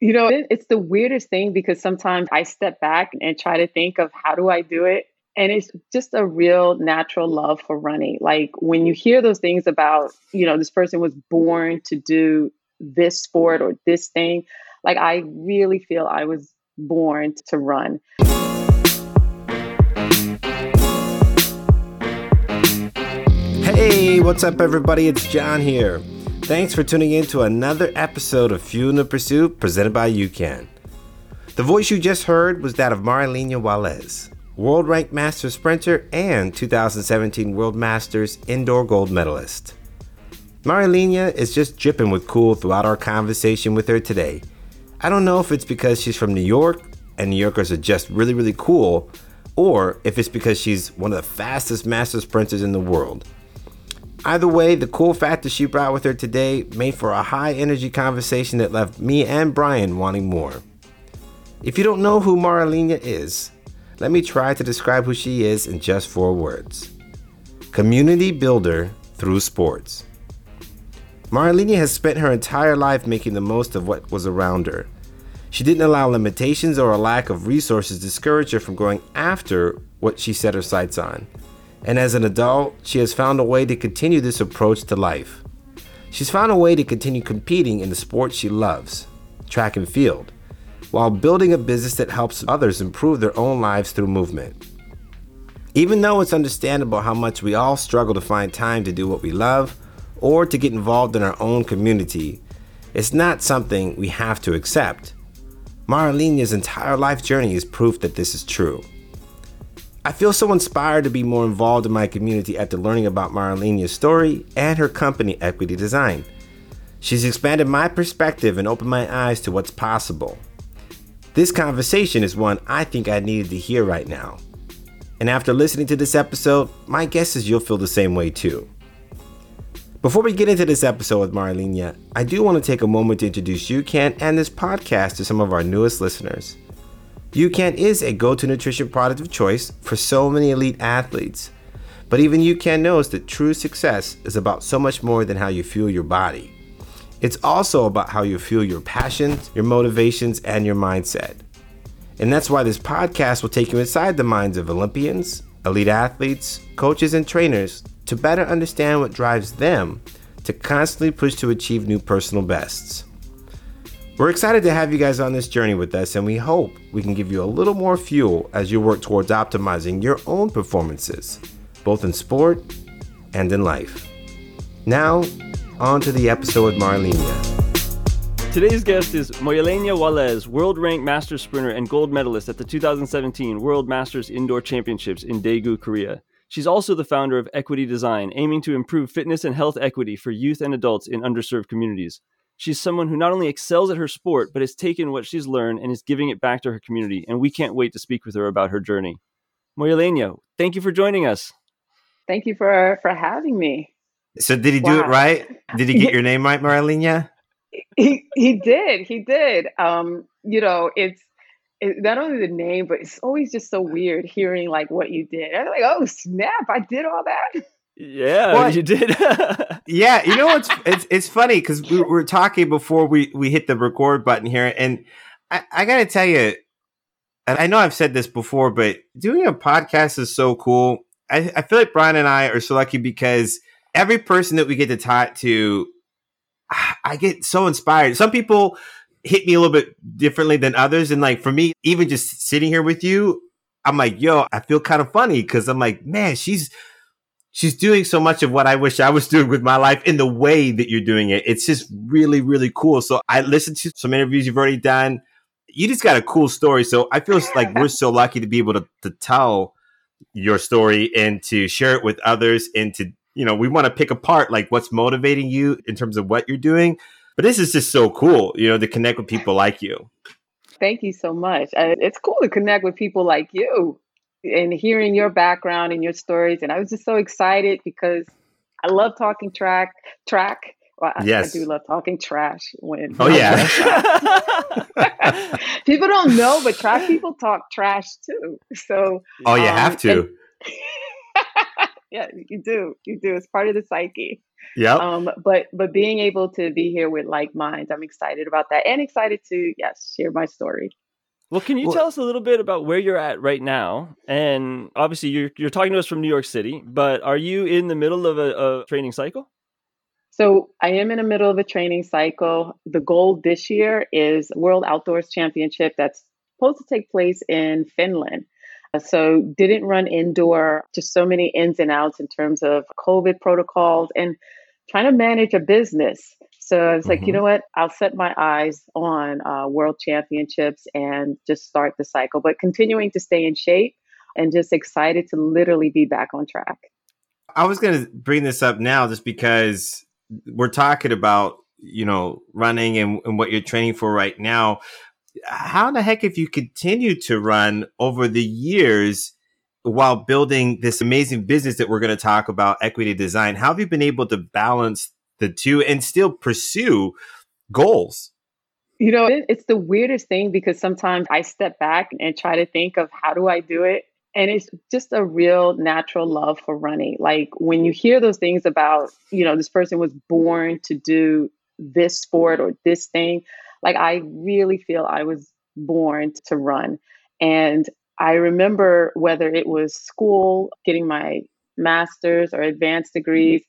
You know, it's the weirdest thing because sometimes I step back and try to think of how do I do it? And it's just a real natural love for running. Like when you hear those things about, you know, this person was born to do this sport or this thing, like I really feel I was born to run. Hey, what's up, everybody? It's John here. Thanks for tuning in to another episode of Fuel the Pursuit presented by UCAN. The voice you just heard was that of Marilena Juarez, world ranked master sprinter and 2017 World Masters indoor gold medalist. Marilena is just dripping with cool throughout our conversation with her today. I don't know if it's because she's from New York and New Yorkers are just really, really cool, or if it's because she's one of the fastest master sprinters in the world. Either way, the cool factor she brought with her today made for a high energy conversation that left me and Brian wanting more. If you don't know who Marilena is, let me try to describe who she is in just four words community builder through sports. Marilena has spent her entire life making the most of what was around her. She didn't allow limitations or a lack of resources to discourage her from going after what she set her sights on and as an adult, she has found a way to continue this approach to life. She's found a way to continue competing in the sport she loves, track and field, while building a business that helps others improve their own lives through movement. Even though it's understandable how much we all struggle to find time to do what we love or to get involved in our own community, it's not something we have to accept. Marilena's entire life journey is proof that this is true. I feel so inspired to be more involved in my community after learning about Marilena's story and her company, Equity Design. She's expanded my perspective and opened my eyes to what's possible. This conversation is one I think I needed to hear right now. And after listening to this episode, my guess is you'll feel the same way too. Before we get into this episode with Marilena, I do want to take a moment to introduce UCAN and this podcast to some of our newest listeners. UCAN is a go to nutrition product of choice for so many elite athletes. But even UCAN knows that true success is about so much more than how you fuel your body. It's also about how you fuel your passions, your motivations, and your mindset. And that's why this podcast will take you inside the minds of Olympians, elite athletes, coaches, and trainers to better understand what drives them to constantly push to achieve new personal bests. We're excited to have you guys on this journey with us, and we hope we can give you a little more fuel as you work towards optimizing your own performances, both in sport and in life. Now, on to the episode with Marilena. Today's guest is Marilena Juarez, world ranked master sprinter and gold medalist at the 2017 World Masters Indoor Championships in Daegu, Korea. She's also the founder of Equity Design, aiming to improve fitness and health equity for youth and adults in underserved communities. She's someone who not only excels at her sport, but has taken what she's learned and is giving it back to her community. And we can't wait to speak with her about her journey. Moyelena, thank you for joining us. Thank you for for having me. So did he wow. do it right? Did he get your name right, Marilena? He he did. He did. Um, you know, it's it, not only the name, but it's always just so weird hearing like what you did. I'm like, oh snap, I did all that. Yeah, well, you did. yeah, you know what's it's it's funny because we were talking before we we hit the record button here, and I, I got to tell you, and I know I've said this before, but doing a podcast is so cool. I, I feel like Brian and I are so lucky because every person that we get to talk to, I get so inspired. Some people hit me a little bit differently than others, and like for me, even just sitting here with you, I'm like, yo, I feel kind of funny because I'm like, man, she's she's doing so much of what I wish I was doing with my life in the way that you're doing it. It's just really, really cool. So I listened to some interviews you've already done. You just got a cool story. So I feel like we're so lucky to be able to, to tell your story and to share it with others and to, you know, we want to pick apart like what's motivating you in terms of what you're doing. But this is just so cool, you know, to connect with people like you. Thank you so much. Uh, it's cool to connect with people like you and hearing your background and your stories. And I was just so excited because I love talking track track. Well, yes. I, I do love talking trash when Oh yeah. people don't know, but track people talk trash too. So Oh you um, have to. Yeah, you do. You do. It's part of the psyche. Yeah. Um, but but being able to be here with like minds, I'm excited about that and excited to yes share my story. Well, can you Well- tell us a little bit about where you're at right now? And obviously, you're you're talking to us from New York City, but are you in the middle of a, a training cycle? So I am in the middle of a training cycle. The goal this year is World Outdoors Championship that's supposed to take place in Finland. Uh, So didn't run indoor, just so many ins and outs in terms of COVID protocols and trying to manage a business. So I was like, you Mhm. know what? I'll set my eyes on uh, World Championships and just start the cycle, but continuing to stay in shape and just excited to literally be back on track. I was going to bring this up now just because we're talking about, you know, running and, and what you're training for right now. How in the heck have you continued to run over the years while building this amazing business that we're going to talk about, equity design? How have you been able to balance the two and still pursue goals? You know, it's the weirdest thing because sometimes I step back and try to think of how do I do it? And it's just a real natural love for running. Like when you hear those things about, you know, this person was born to do this sport or this thing, like I really feel I was born to run. And I remember whether it was school, getting my master's or advanced degrees,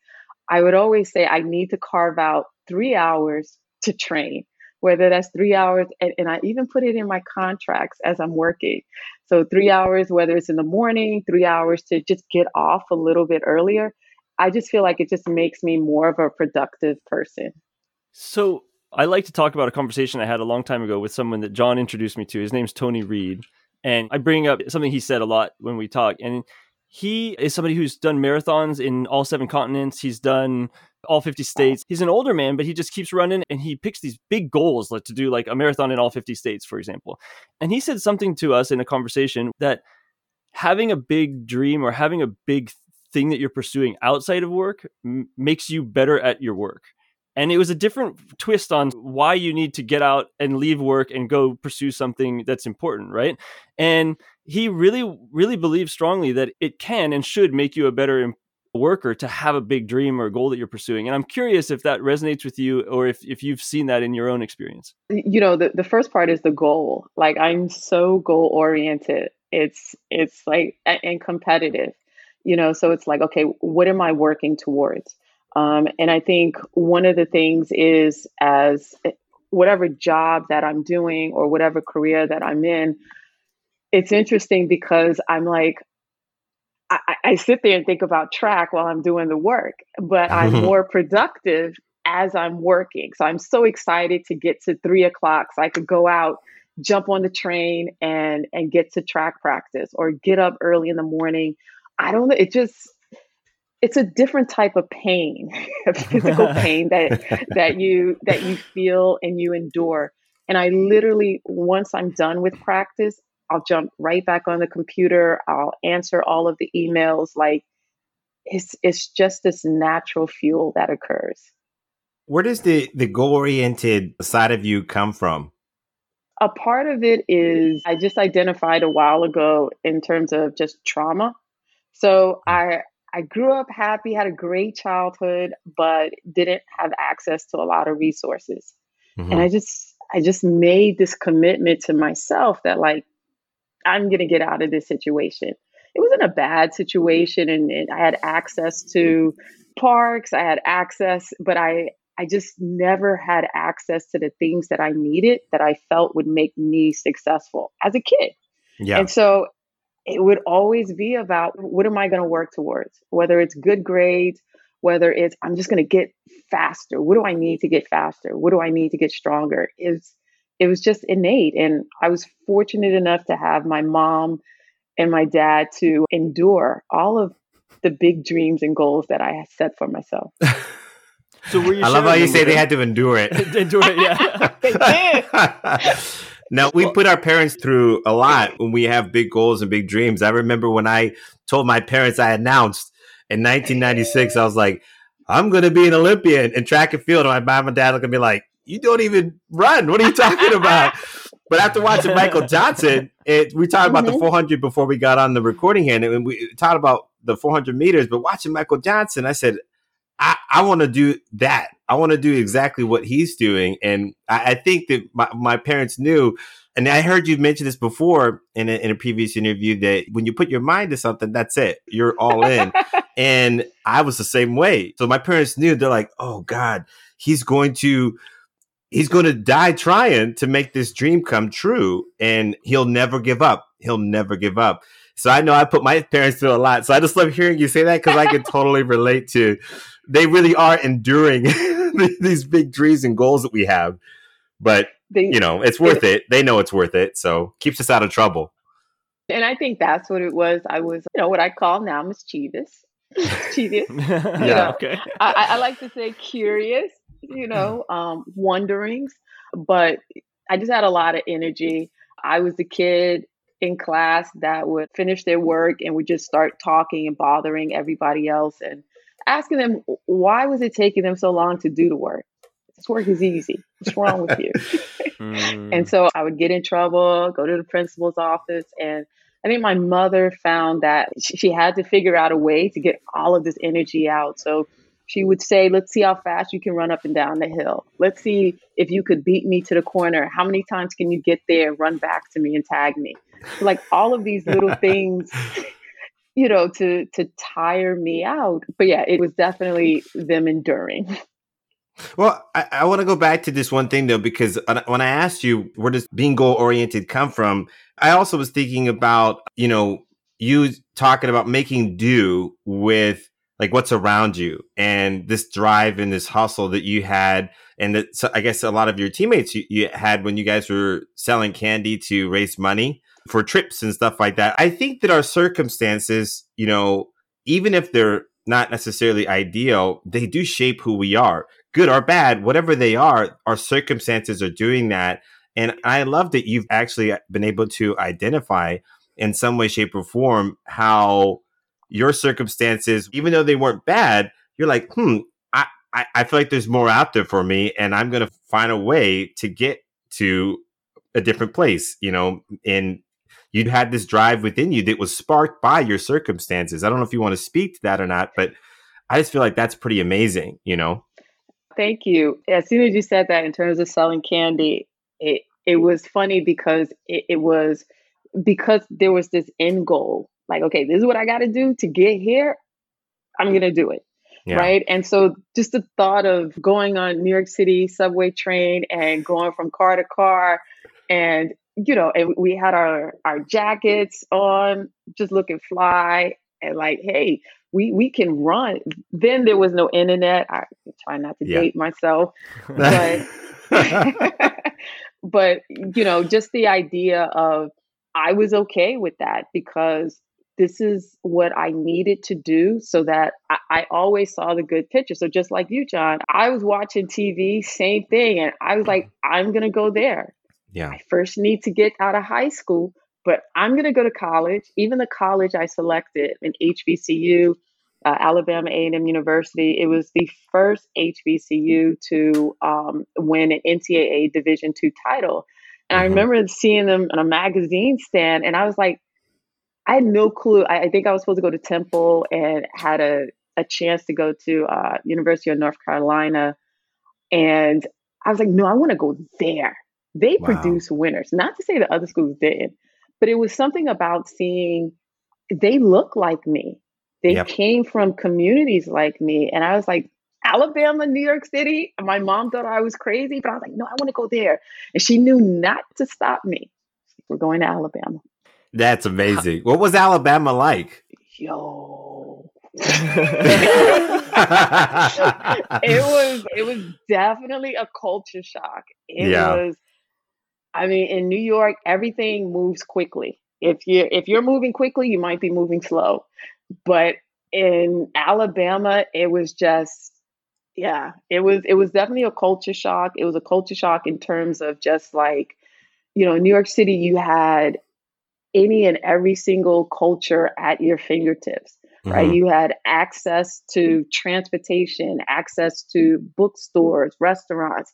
I would always say I need to carve out three hours to train whether that's three hours and, and i even put it in my contracts as i'm working so three hours whether it's in the morning three hours to just get off a little bit earlier i just feel like it just makes me more of a productive person So I like to talk about a conversation I had a long time ago with someone that John introduced me to. His name's Tony Reed. And I bring up something he said a lot when we talk. And he is somebody who's done marathons in all seven continents. He's done all 50 states. He's an older man, but he just keeps running and he picks these big goals like to do like a marathon in all 50 states, for example. And he said something to us in a conversation that having a big dream or having a big thing that you're pursuing outside of work m- makes you better at your work. And it was a different twist on why you need to get out and leave work and go pursue something that's important, right? And he really, really believes strongly that it can and should make you a better worker to have a big dream or goal that you're pursuing. And I'm curious if that resonates with you or if, if you've seen that in your own experience. you know the, the first part is the goal like i'm so goal oriented it's it's like and competitive you know so it's like okay what am i working towards um, and i think one of the things is as whatever job that i'm doing or whatever career that i'm in it's interesting because i'm like I, I I sit there and think about track while I'm doing the work, but I'm more productive as I'm working. So I'm so excited to get to three o'clock so I could go out, jump on the train and and get to track practice or get up early in the morning. I don't know. It just it's a different type of pain, physical pain that that you that you feel and you endure. And I literally once I'm done with practice, I'll jump right back on the computer. I'll answer all of the emails. Like it's it's just this natural fuel that occurs. Where does the, the goal oriented side of you come from? A part of it is I just identified a while ago in terms of just trauma. So hmm. I I grew up happy, had a great childhood, but didn't have access to a lot of resources. Mhm. And I just I just made this commitment to myself that like I'm gonna get out of this situation. It wasn't a bad situation and, and I had access to parks, I had access, but I I just never had access to the things that I needed that I felt would make me successful as a kid. yeah. And so it would always be about what am I going to work towards? Whether it's good grades, whether it's I'm just going to get faster. What do I need to get faster? What do I need to get stronger? Is it was just innate and I was fortunate enough to have my mom and my dad to endure all of the big dreams and goals that I had set for myself. So were you I love how you say with they had to endure it. Endure it, yeah. They did. Now we put our parents through a lot when we have big goals and big dreams. I remember when I told my parents I announced in 1996, I was like, I'm going to be an Olympian in track and field. And my mom and dad look at me like, you don't even run. What are you talking about? but after watching Michael Johnson, it, we talked about the Mhm. 400 before we got on the recording here, and we talked about the 400 meters. But watching Michael Johnson, I said, I, I want to do that. I want to do exactly what he's doing. And I, I, think that my, my parents knew. And I heard you mention this before in a, in a previous interview that when you put your mind to something, that's it. You're all in. and I was the same way. So my parents knew they're like, oh God, he's going to he's going to die trying to make this dream come true and he'll never give up. He'll never give up. So I know I put my parents through a lot. So I just love hearing you say that because I can totally relate to they really are enduring these big dreams and goals that we have. But they, you know, it's worth it, it. They know it's worth it. So keeps us out of trouble. And I think that's what it was. I was, you know, what I call now mischievous. mischievous. yeah. Know, okay. I, I like to say curious you know, um, wonderings. But I just had a lot of energy. I was the kid in class that would finish their work and would just start talking and bothering everybody else and asking them why was it taking them so long to do the work this work is easy what's wrong with you mm. and so i would get in trouble go to the principal's office and i think my mother found that she had to figure out a way to get all of this energy out so she would say, Let's see how fast you can run up and down the hill. Let's see if you could beat me to the corner. How many times can you get there run back to me and tag me? Like all of these little things, you know, to to tire me out. But yeah, it was definitely them enduring. Well, I, I want to go back to this one thing though, because when I asked you where does being goal oriented come from, I also was thinking about, you know, you talking about making do with like what's around you and this drive and this hustle that you had and that so i guess a lot of your teammates you, you, had when you guys were selling candy to raise money for trips and stuff like that i think that our circumstances you know even if they're not necessarily ideal they do shape who we are good or bad whatever they are our circumstances are doing that. And i love that you've actually been able to identify in some way shape or form how your circumstances, even though they weren't bad, you're like, hmm, I, I, I feel like there's more out there for me, and I'm gonna find a way to get to a different place, you know, and you had this drive within you that was sparked by your circumstances. I don't know if you want to speak to that or not, but I just feel like that's pretty amazing, you know. Thank you. As soon as you said that in terms of selling candy, it it was funny because it, it was because there was this end goal like, okay, this is what I got to do to get here. I'm going to do it. Yeah. Right. And so just the thought of going on New York City subway train and going from car to car and, you know, and we had our, our jackets on, just looking fly and like, hey, we, we can run. Then there was no internet. I try not to yeah. date myself, but, but, you know, just the idea of, I was okay with that because this is what I needed to do so that I, I, always saw the good picture. So just like you, John, I was watching TV, same thing. And I was like, mm. I'm going to go there. Yeah. I first need to get out of high school, but I'm going to go to college. Even the college I selected, an HBCU, uh, Alabama A&M University, it was the first HBCU to um, win an NCAA Division two title. And mm-hmm. I remember seeing them on a magazine stand, and I was like, I had no clue. I, I, think I was supposed to go to Temple and had a, a chance to go to uh, University of North Carolina. And I was like, no, I want to go there. They wow. produce winners. Not to say the other schools didn't, but it was something about seeing they look like me. They yep. came from communities like me. And I was like, Alabama, New York City. My mom thought I was crazy, but I was like, no, I want to go there. And she knew not to stop me. We're going to Alabama. That's amazing. What was Alabama like? Yo. it was it was definitely a culture shock. It yeah. was I mean in New York everything moves quickly. If you if you're moving quickly, you might be moving slow. But in Alabama, it was just yeah, it was it was definitely a culture shock. It was a culture shock in terms of just like you know, in New York City you had any and every single culture at your fingertips right mm-hmm. you had access to transportation access to bookstores restaurants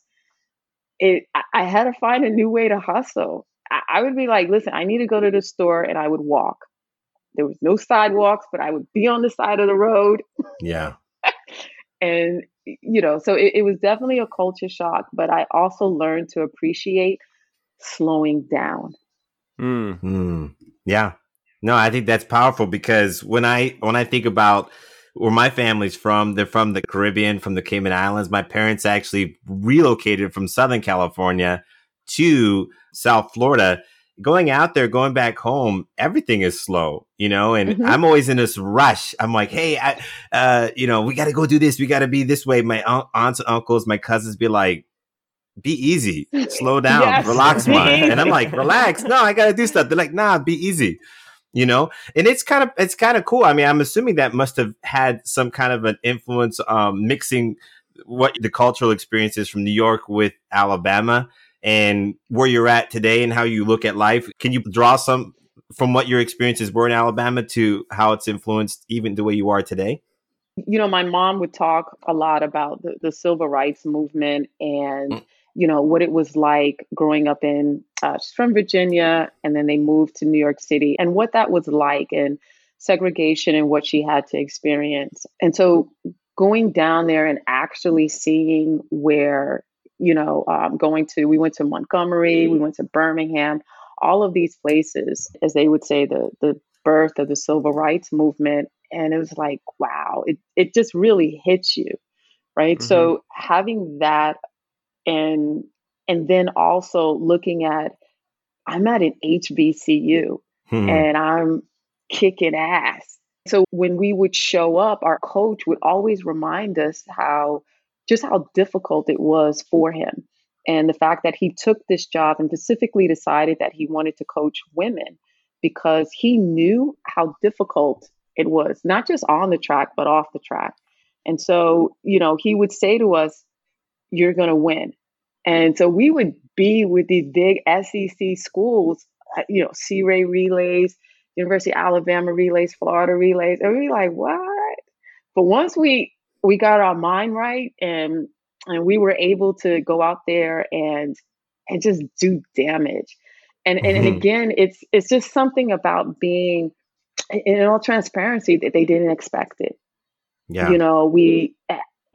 it i had to find a new way to hustle I, I would be like listen i need to go to the store and i would walk there was no sidewalks but i would be on the side of the road yeah And, you know, so it, it was definitely a culture shock, but I also learned to appreciate slowing down. Mm. Mm. Yeah. No, I think that's powerful because when I when I think about where my family's from, they're from the Caribbean, from the Cayman Islands. My parents actually relocated from Southern California to South Florida. Going out there, going back home, everything is slow, you know, and mm-hmm. I'm always in this rush. I'm like, hey, I, uh, you know, we got to go do this. We got to be this way. My aunts and uncles, my cousins be like, be easy, slow down, yes. relax, man. And I'm like, relax. No, I got to do stuff. They're like, nah, be easy you know? And it's kind of it's kind of cool. I mean i'm assuming that must have had some kind of an influence um mixing what the cultural experiences from new york with alabama and where you're at today and how you look at life. Can you draw some from what your experiences were in alabama to how it's influenced even the way you are today? You know my mom would talk a lot about the, the civil rights movement and mm you know, what it was like growing up in, uh, she's from Virginia, and then they moved to New York City, and what that was like, and segregation and what she had to experience. And so going down there and actually seeing where, you know, um, going to, we went to Montgomery, we went to Birmingham, all of these places, as they would say, the, the birth of the civil rights movement. And it was like, wow, it, it just really hits you. Right. Mm-hmm. So having that and and then also looking at I'm at an HBCU hmm. and I'm kicking ass. So when we would show up, our coach would always remind us how just how difficult it was for him. And the fact that he took this job and specifically decided that he wanted to coach women because he knew how difficult it was, not just on the track, but off the track. And so, you know, he would say to us, You're going to win. And so we would be with these big SEC schools, uh, you know, Sea Ray relays, University of Alabama relays, Florida relays, and we like, what? But once we we got our mind right and and we were able to go out there and and just do damage. And mm-hmm. and, and again, it's it's just something about being in all transparency that they didn't expect it. Yeah. You know, we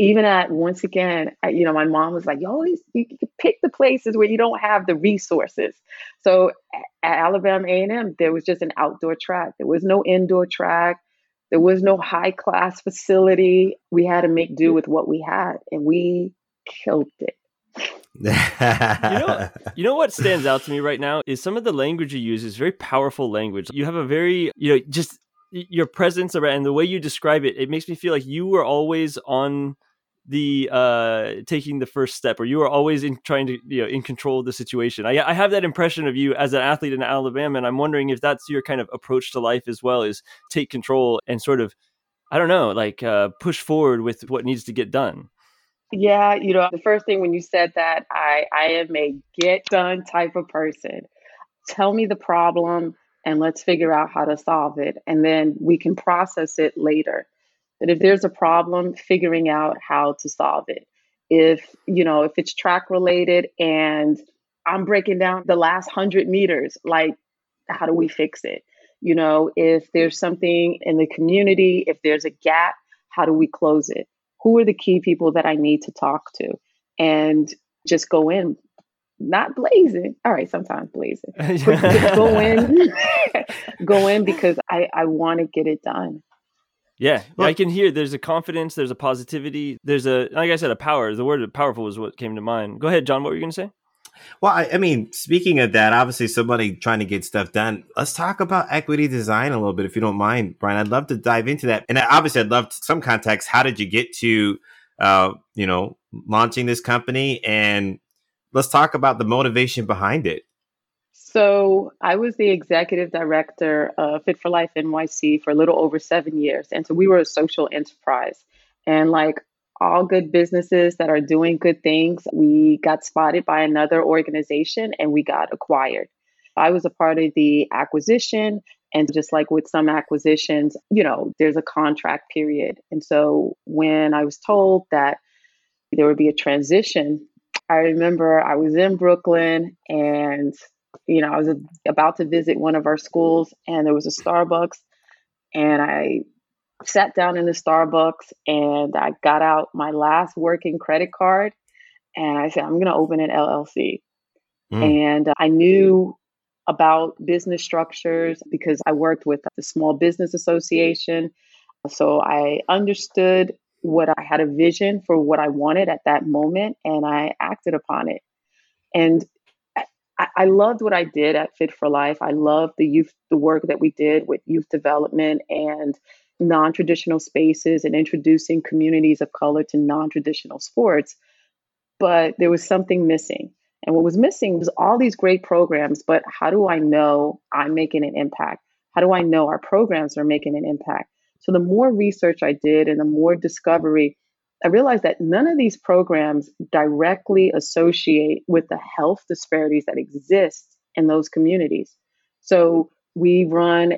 even at once again, you know, my mom was like, you always you pick the places where you don't have the resources. So at Alabama A&M, there was just an outdoor track. There was no indoor track. There was no high class facility. We had to make do with what we had, and we killed it. you know, you know what stands out to me right now is some of the language you use is very powerful language. You have a very, you know, just your presence around and the way you describe it. It makes me feel like you were always on the uh taking the first step or you are always in trying to you know in control of the situation. I, I have that impression of you as an athlete in alabama and i'm wondering if that's your kind of approach to life as well is take control and sort of i don't know like uh push forward with what needs to get done. Yeah you know the first thing when you said that i i am a get done type of person. Tell me the problem and let's figure out how to solve it and then we can process it later that if there's a problem, figuring out how to solve it. If, you know, if it's track related and I'm breaking down the last hundred meters, like, how do we fix it? You know, if there's something in the community, if there's a gap, how do we close it? Who are the key people that I need to talk to? And just go in, not blazing. All right, sometimes blazing. go in, go in because I, I want to get it done. Yeah, well, I can hear there's a confidence, there's a positivity, there's a like I said, a power. The word powerful was what came to mind. Go ahead, John. What were you going to say? Well, I, I, mean, speaking of that, obviously somebody trying to get stuff done. Let's talk about equity design a little bit, if you don't mind, Brian. I'd love to dive into that. And obviously, I'd love some context. How did you get to, uh, you know, launching this company? And let's talk about the motivation behind it. So I was the executive director of Fit for Life NYC for a little over seven years. And so we were a social enterprise. And like all good businesses that are doing good things, we got spotted by another organization and we got acquired. I was a part of the acquisition. And just like with some acquisitions, you know, there's a contract period. And so when I was told that there would be a transition, I remember I was in Brooklyn and you know, I was about to visit one of our schools and there was a Starbucks and I sat down in the Starbucks and I got out my last working credit card and I said, I'm going to open an LLC. Mm. And I knew about business structures because I worked with the Small Business Association. So I understood what I had a vision for what I wanted at that moment and I acted upon it. And I, loved what I did at Fit for Life. I loved the youth, the work that we did with youth development and non traditional spaces and introducing communities of color to non traditional sports. But there was something missing. And what was missing was all these great programs, but how do I know I'm making an impact? How do I know our programs are making an impact? So the more research I did and the more discovery, I realized that none of these programs directly associate with the health disparities that exist in those communities. So we run,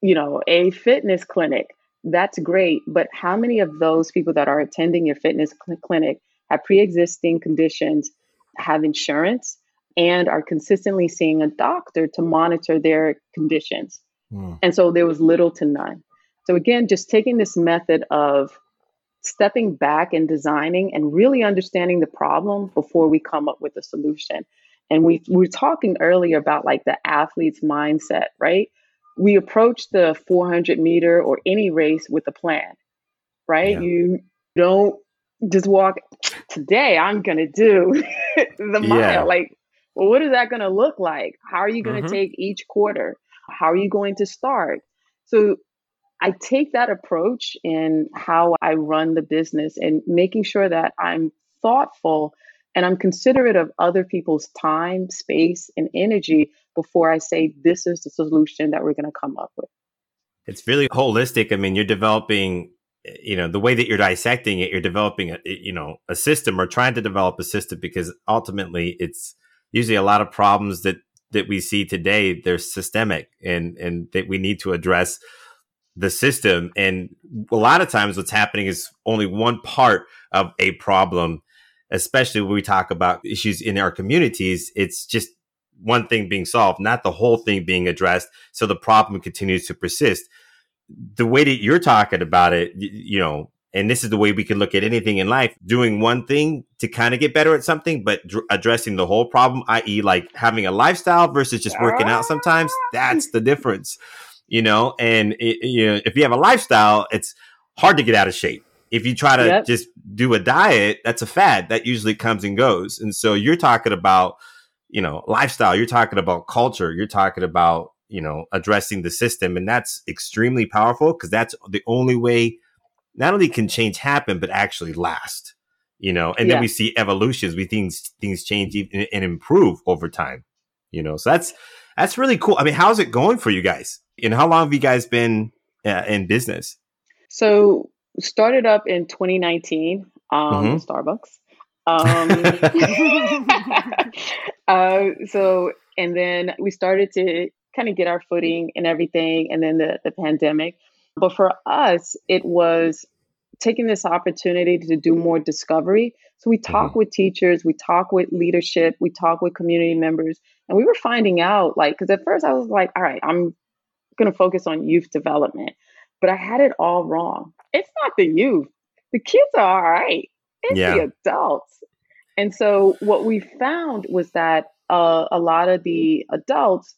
you know, a fitness clinic. That's great, but how many of those people that are attending your fitness cl- clinic have pre-existing conditions, have insurance, and are consistently seeing a doctor to monitor their conditions? Mm. And so there was little to none. So again, just taking this method of stepping back and designing and really understanding the problem before we come up with a solution. And we, we were talking earlier about like the athlete's mindset, right? We approach the 400 meter or any race with a plan, right? Yeah. You don't just walk, today I'm going to do the mile. Yeah. Like, well, what is that going to look like? How are you going to mm-hmm. take each quarter? How are you going to start? So I take that approach in how I run the business and making sure that I'm thoughtful and I'm considerate of other people's time, space, and energy before I say this is the solution that we're going to come up with. It's really holistic. I mean, you're developing, you know, the way that you're dissecting it, you're developing a, you know, a system or trying to develop a system because ultimately it's usually a lot of problems that that we see today they're systemic and and that we need to address the system. And a lot of times what's happening is only one part of a problem, especially when we talk about issues in our communities. It's just one thing being solved, not the whole thing being addressed. So the problem continues to persist. The way that you're talking about it, you know, and this is the way we can look at anything in life doing one thing to kind of get better at something but dr- addressing the whole problem i.e like having a lifestyle versus just working out sometimes that's the difference you know, and it, you know, if you have a lifestyle, it's hard to get out of shape. If you try to yep. just do a diet, that's a fad that usually comes and goes. And so you're talking about, you know, lifestyle, you're talking about culture, you're talking about, you know, addressing the system. And that's extremely powerful because that's the only way not only can change happen, but actually last, you know, and yeah. then we see evolutions, we things, things change and improve over time, you know, so that's, that's really cool. I mean, how's it going for you guys? And how long have you guys been uh, in business? So started up in 2019, um, mm-hmm. Starbucks. Um, uh, so and then we started to kind of get our footing and everything, and then the the pandemic. But for us, it was taking this opportunity to do more discovery. So we talk mm-hmm. with teachers, we talk with leadership, we talk with community members, and we were finding out like because at first I was like, all right, I'm going to focus on youth development. But I had it all wrong. It's not the youth. The kids are all right. It's yeah. the adults. And so what we found was that uh, a lot of the adults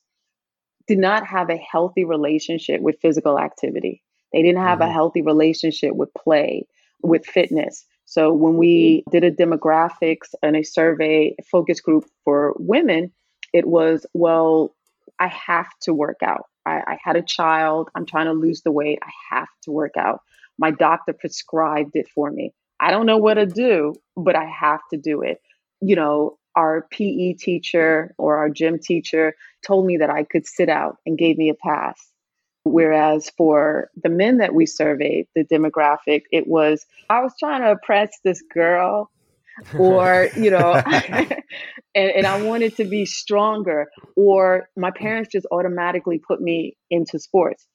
did not have a healthy relationship with physical activity. They didn't have mm-hmm. a healthy relationship with play, with fitness. So when we did a demographics and a survey focus group for women, it was, well, I have to work out. I, I had a child. I'm trying to lose the weight. I have to work out. My doctor prescribed it for me. I don't know what to do, but I have to do it. You know, our PE teacher or our gym teacher told me that I could sit out and gave me a pass. Whereas for the men that we surveyed, the demographic, it was I was trying to impress this girl or you know and, and i wanted to be stronger or my parents just automatically put me into sports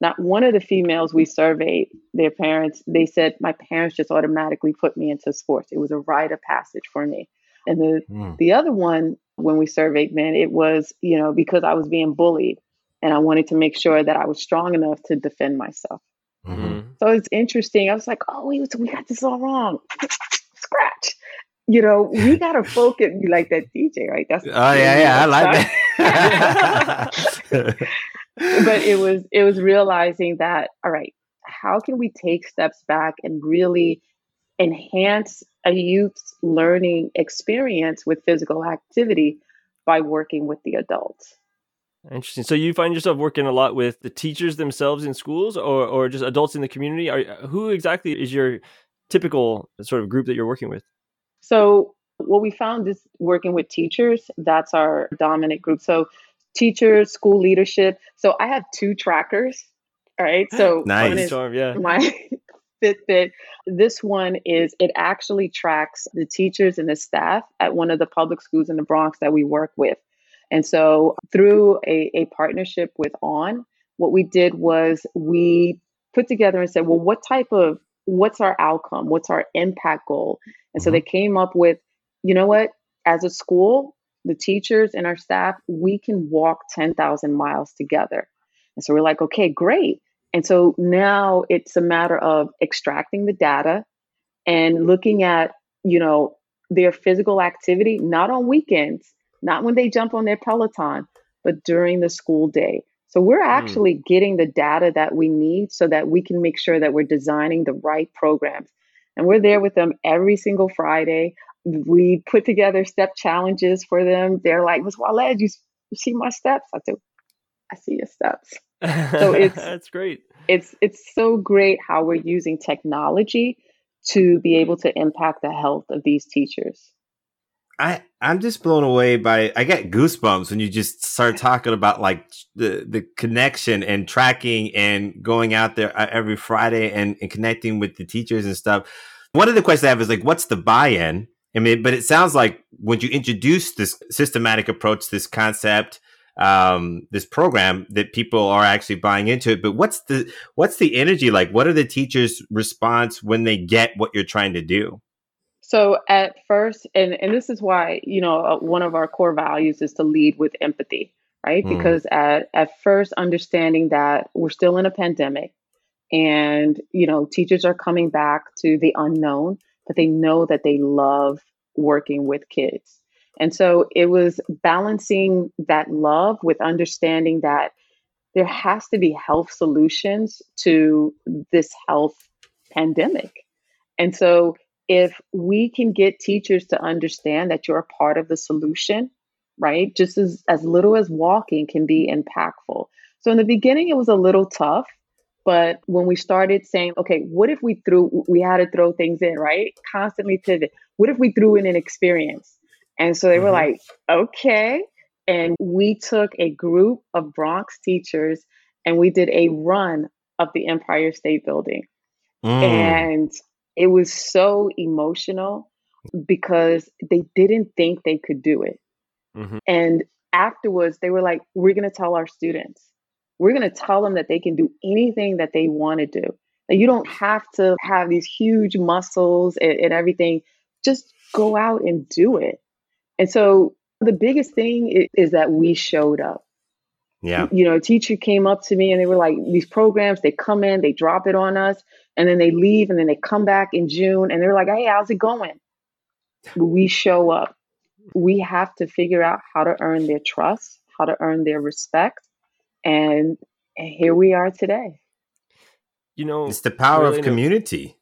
not one of the females we surveyed their parents they said my parents just automatically put me into sports it was a rite of passage for me and the mm. the other one when we surveyed men it was you know because i was being bullied and i wanted to make sure that i was strong enough to defend myself Mm-hmm. So it's interesting. I was like, oh, we, we got this all wrong. Scratch. You know, we got to focus. You like that DJ, right? That's oh yeah, yeah, I like that. but it was it was realizing that all right, how can we take steps back and really enhance a youth's learning experience with physical activity by working with the adults? Interesting. So you find yourself working a lot with the teachers themselves in schools, or or just adults in the community. Are who exactly is your typical sort of group that you're working with? So what we found is working with teachers. That's our dominant group. So teachers, school leadership. So I have two trackers. All right. So nice. yeah. my Fitbit. This one is it actually tracks the teachers and the staff at one of the public schools in the Bronx that we work with. And so through a, a partnership with On, what we did was we put together and said, well, what type of what's our outcome? What's our impact goal? And mm-hmm. so they came up with, you know what, as a school, the teachers and our staff, we can walk 10,000 miles together. And so we're like, okay, great. And so now it's a matter of extracting the data and looking at, you know, their physical activity, not on weekends, not when they jump on their Peloton, but during the school day. So we're hmm. actually mm. getting the data that we need so that we can make sure that we're designing the right programs. And we're there with them every single Friday. We put together step challenges for them. They're like, Ms. Waled, you, you see my steps? I said, I see your steps. So it's that's great. It's it's so great how we're using technology to be able to impact the health of these teachers. I I'm just blown away by I get goosebumps when you just start talking about like the the connection and tracking and going out there uh, every Friday and, and connecting with the teachers and stuff. One of the questions I have is like, what's the buy-in? I mean, but it sounds like when you introduce this systematic approach, this concept, um, this program, that people are actually buying into it. But what's the what's the energy like? What are the teachers' response when they get what you're trying to do? So at first, and, and this is why, you know, uh, one of our core values is to lead with empathy, right? Mm. Because at, at first, understanding that we're still in a pandemic and, you know, teachers are coming back to the unknown, but they know that they love working with kids. And so it was balancing that love with understanding that there has to be health solutions to this health pandemic. And so if we can get teachers to understand that you're a part of the solution, right? Just as, as little as walking can be impactful. So in the beginning, it was a little tough. But when we started saying, okay, what if we threw, we had to throw things in, right? Constantly pivot. What if we threw in an experience? And so they mm-hmm. were like, okay. And we took a group of Bronx teachers and we did a run of the Empire State Building. Mm. And it was so emotional because they didn't think they could do it. Mm-hmm. And afterwards, they were like, We're going to tell our students, we're going to tell them that they can do anything that they want to do. That you don't have to have these huge muscles and, and everything. Just go out and do it. And so the biggest thing is, is that we showed up. Yeah. You know, a teacher came up to me and they were like, these programs, they come in, they drop it on us, and then they leave and then they come back in June and they're like, hey, how's it going? We show up. We have to figure out how to earn their trust, how to earn their respect. And, and here we are today. You know, it's the power really of community.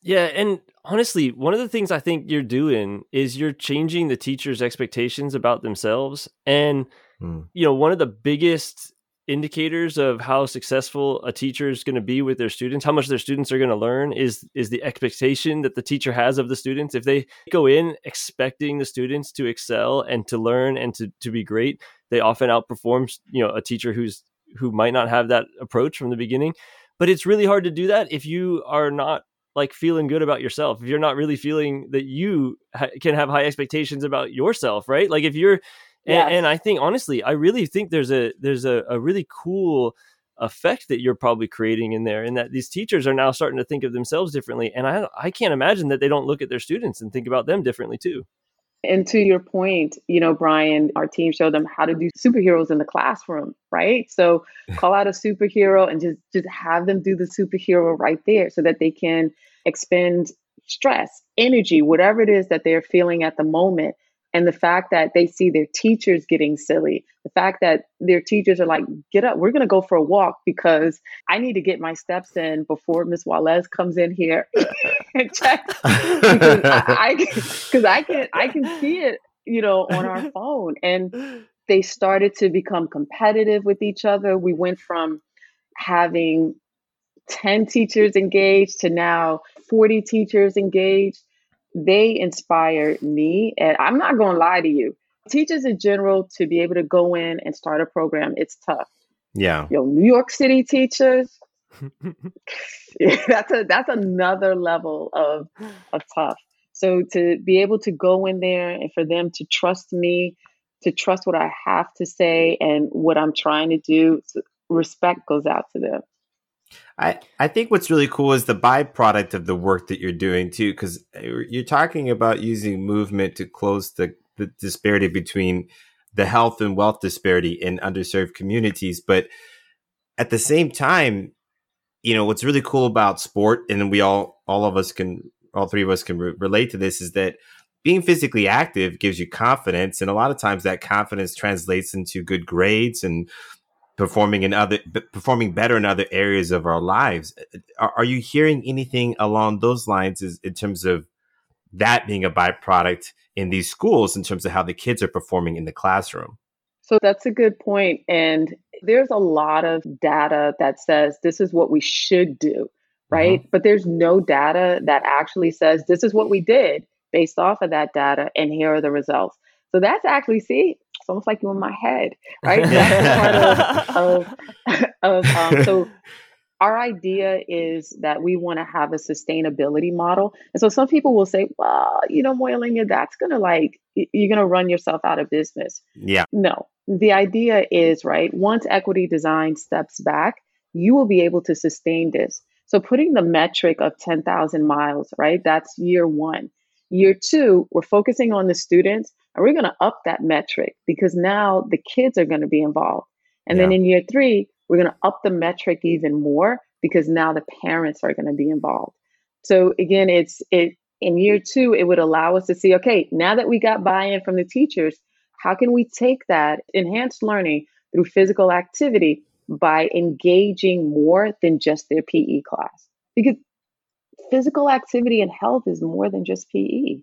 Yeah. And honestly, one of the things I think you're doing is you're changing the teacher's expectations about themselves. And, mm. you know, one of the biggest indicators of how successful a teacher is going to be with their students how much their students are going to learn is is the expectation that the teacher has of the students. If they go in expecting the students to excel and to learn and to, to be great they often outperform you know a teacher who's who might not have that approach from the beginning. But it's really hard to do that if you are not like feeling good about yourself. If you're not really feeling that you ha- can have high expectations about yourself right? Like if you're and, and, I think honestly, I really think there's a there's a, a really cool effect that you're probably creating in there, and that these teachers are now starting to think of themselves differently. And I I can't imagine that they don't look at their students and think about them differently too. And to your point, you know, Brian, our team showed them how to do superheroes in the classroom, right? So call out a superhero and just just have them do the superhero right there so that they can expend stress, energy, whatever it is that they're feeling at the moment. And the fact that they see their teachers getting silly, the fact that their teachers are like, get up, we're going to go for a walk because I need to get my steps in before Miss Wallace comes in here and checks. because I, I, I can, I can see it, you know, on our phone. And they started to become competitive with each other. We went from having 10 teachers engaged to now 40 teachers engaged they inspire me. And I'm not going to lie to you. Teachers in general, to be able to go in and start a program, it's tough. Yeah. Yo, New York City teachers, that's a that's another level of of tough. So to be able to go in there and for them to trust me, to trust what I have to say and what I'm trying to do, respect goes out to them. I, I think what's really cool is the byproduct of the work that you're doing too, because you're talking about using movement to close the, the disparity between the health and wealth disparity in underserved communities. But at the same time, you know, what's really cool about sport, and we all, all of us can, all three of us can re- relate to this, is that being physically active gives you confidence. And a lot of times that confidence translates into good grades and performing in other performing better in other areas of our lives. Are, are you hearing anything along those lines is, in terms of that being a byproduct in these schools in terms of how the kids are performing in the classroom? So that's a good point and there's a lot of data that says this is what we should do right? Mm-hmm. but there's no data that actually says this is what we did based off of that data and here are the results. So that's actually see it's almost like you're in my head, right? Part of, of, of um, so our idea is that we want to have a sustainability model. And so some people will say, well, you know, Marilena, that's going to like, you're going to run yourself out of business. Yeah. No, the idea is, right, once equity design steps back, you will be able to sustain this. So putting the metric of 10,000 miles, right, that's year one. Year two, we're focusing on the students and we're going to up that metric because now the kids are going to be involved. And yeah. then in year three, we're going to up the metric even more because now the parents are going to be involved. So again, it's it in year two, it would allow us to see, okay, now that we got buy-in from the teachers, how can we take that enhanced learning through physical activity by engaging more than just their PE class? Because physical activity and health is more than just PE.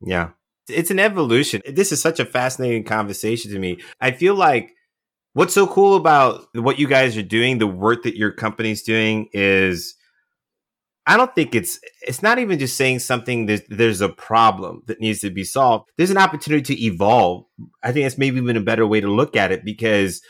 Yeah. It's an evolution. This is such a fascinating conversation to me. I feel like what's so cool about what you guys are doing, the work that your company's doing is I don't think it's it's not even just saying something that there's a problem that needs to be solved. There's an opportunity to evolve. I think that's maybe even a better way to look at it because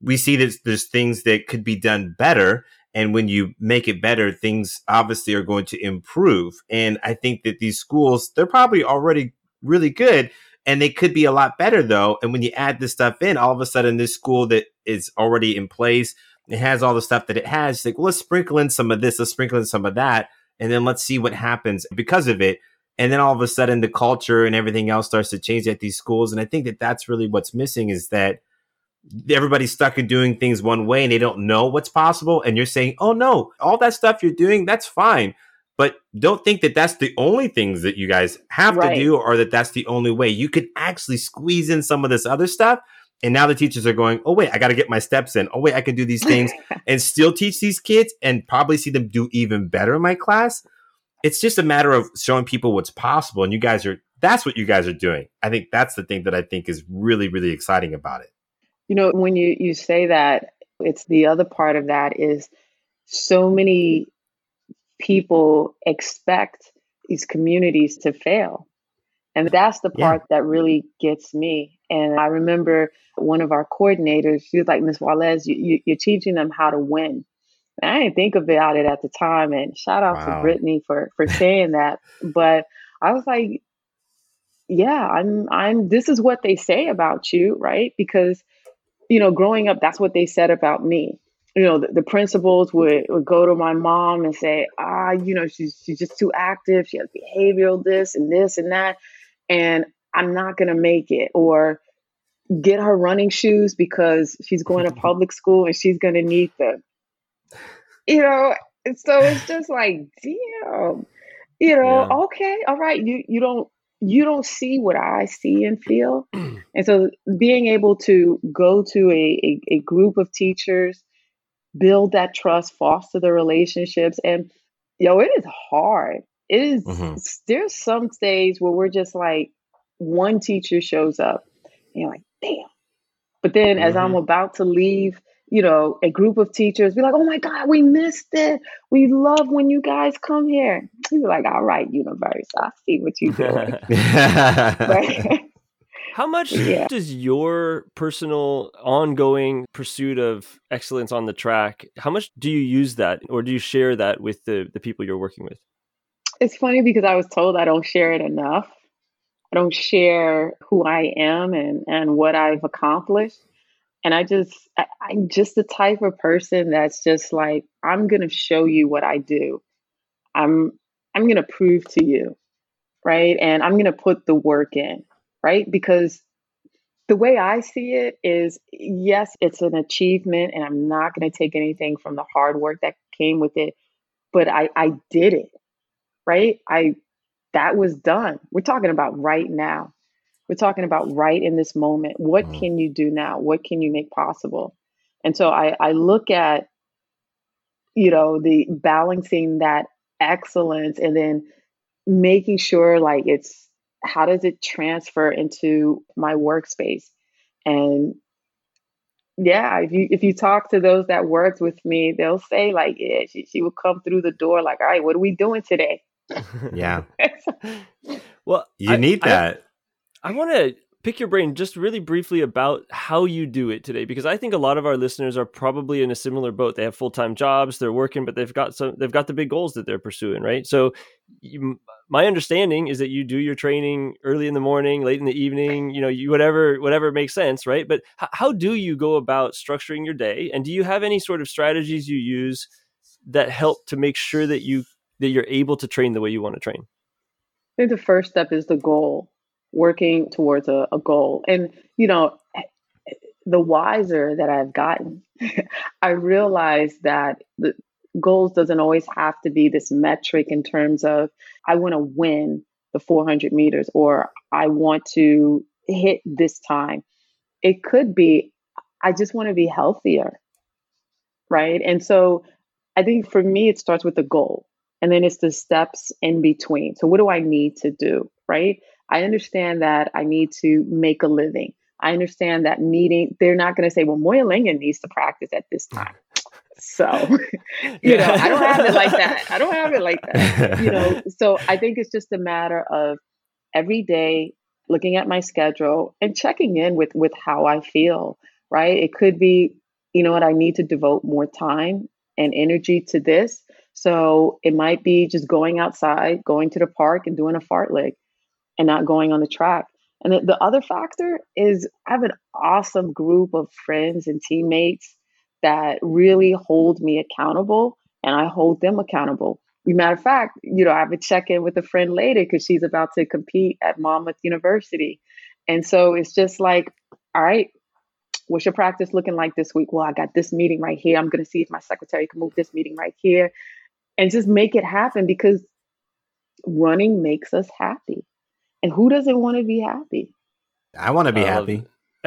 we see that there's things that could be done better and when you make it better things obviously are going to improve and i think that these schools they're probably already really good and they could be a lot better though and when you add this stuff in all of a sudden this school that is already in place it has all the stuff that it has like well, let's sprinkle in some of this let's sprinkle in some of that and then let's see what happens because of it. And then all of a sudden the culture and everything else starts to change at these schools and i think that that's really what's missing is that everybody's stuck in doing things one way and they don't know what's possible and you're saying oh no all that stuff you're doing that's fine but don't think that that's the only things that you guys have right. to do or that that's the only way. You could actually squeeze in some of this other stuff. And now the teachers are going, oh, wait, I got to get my steps in. Oh, wait, I can do these things and still teach these kids and probably see them do even better in my class. It's just a matter of showing people what's possible. And you guys are, that's what you guys are doing. I think that's the thing that I think is really, really exciting about it. You know, when you, you say that, it's the other part of that is so many people expect these communities to fail. And that's the part yeah. that really gets me. And I remember one of our coordinators, she was like, Miss Wallace, you, you, are teaching them how to win. And I didn't think about it at the time. And shout out wow. to Brittany for, for saying that. But I was like, yeah, I'm, I'm, this is what they say about you, right? Because, you know, growing up, that's what they said about me you know, the, the, principals would, would go to my mom and say, ah, you know, she's she's just too active. She has behavioral this and this and that. And I'm not going to make it, or get her running shoes because she's going to public school and she's going to need them. You know, so it's just like, damn, you know, yeah. okay, all right, you you don't you don't see what I see and feel. and so being able to go to a, a, a group of teachers, build that trust, foster the relationships, and yo, it is hard. It is, mm-hmm. there's some days where we're just like, one teacher shows up, and you're like, damn. But then mm-hmm. as I'm mm-hmm. about to leave, you know, a group of teachers be like, oh my God, we missed it. We love when you guys come here. You be like, all right, universe, I see what you're doing. How much yeah. does your personal ongoing pursuit of excellence on the track, how much do you use that or do you share that with the, the people you're working with? It's funny because I was told I don't share it enough. I don't share who I am and, and what I've accomplished. And I just, I, I'm just the type of person that's just like, I'm going to show you what I do. I'm, I'm going to prove to you. Right. And I'm going to put the work in. Right. Because the way I see it is yes, it's an achievement, and I'm not going to take anything from the hard work that came with it, but I, I did it. Right. I that was done. We're talking about right now. We're talking about right in this moment. What mm. can you do now? What can you make possible? And so I, I look at, you know, the balancing that excellence and then making sure like it's how does it transfer into my workspace? And yeah, if you if you talk to those that worked with me, they'll say like, yeah, she, she would come through the door like, all right, what are we doing today? yeah. well, you I, need that. I, I want to pick your brain just really briefly about how you do it today because I think a lot of our listeners are probably in a similar boat. They have full-time jobs, they're working, but they've got some they've got the big goals that they're pursuing, right? So you, my understanding is that you do your training early in the morning, late in the evening, you know, you whatever whatever makes sense, right? But h- how do you go about structuring your day and do you have any sort of strategies you use that help to make sure that you that you're able to train the way you want to train? I think the first step is the goal, working towards a, a goal. And, you know, the wiser that I've gotten, I realize that the goals doesn't always have to be this metric in terms of I want to win the 400 meters or I want to hit this time. It could be I just want to be healthier. Right. And so I think for me, it starts with the goal. And then it's the steps in between. So, what do I need to do? Right? I understand that I need to make a living. I understand that meeting, they're not going to say, well, Moya needs to practice at this time. So, you know, I don't have it like that. I don't have it like that. You know, so I think it's just a matter of every day looking at my schedule and checking in with with how I feel, right? It could be, you know what, I need to devote more time and energy to this. So it might be just going outside, going to the park and doing a fartlek and not going on the track. And the, the other factor is I have an awesome group of friends and teammates that really hold me accountable and I hold them accountable. Matter of fact, you know, I have a check in with a friend later because she's about to compete at Monmouth University. And so it's just like, all right, what's your practice looking like this week? Well, I got this meeting right here. I'm going to see if my secretary can move this meeting right here and just make it happen because running makes us happy. And who doesn't want to be happy? I want to be happy.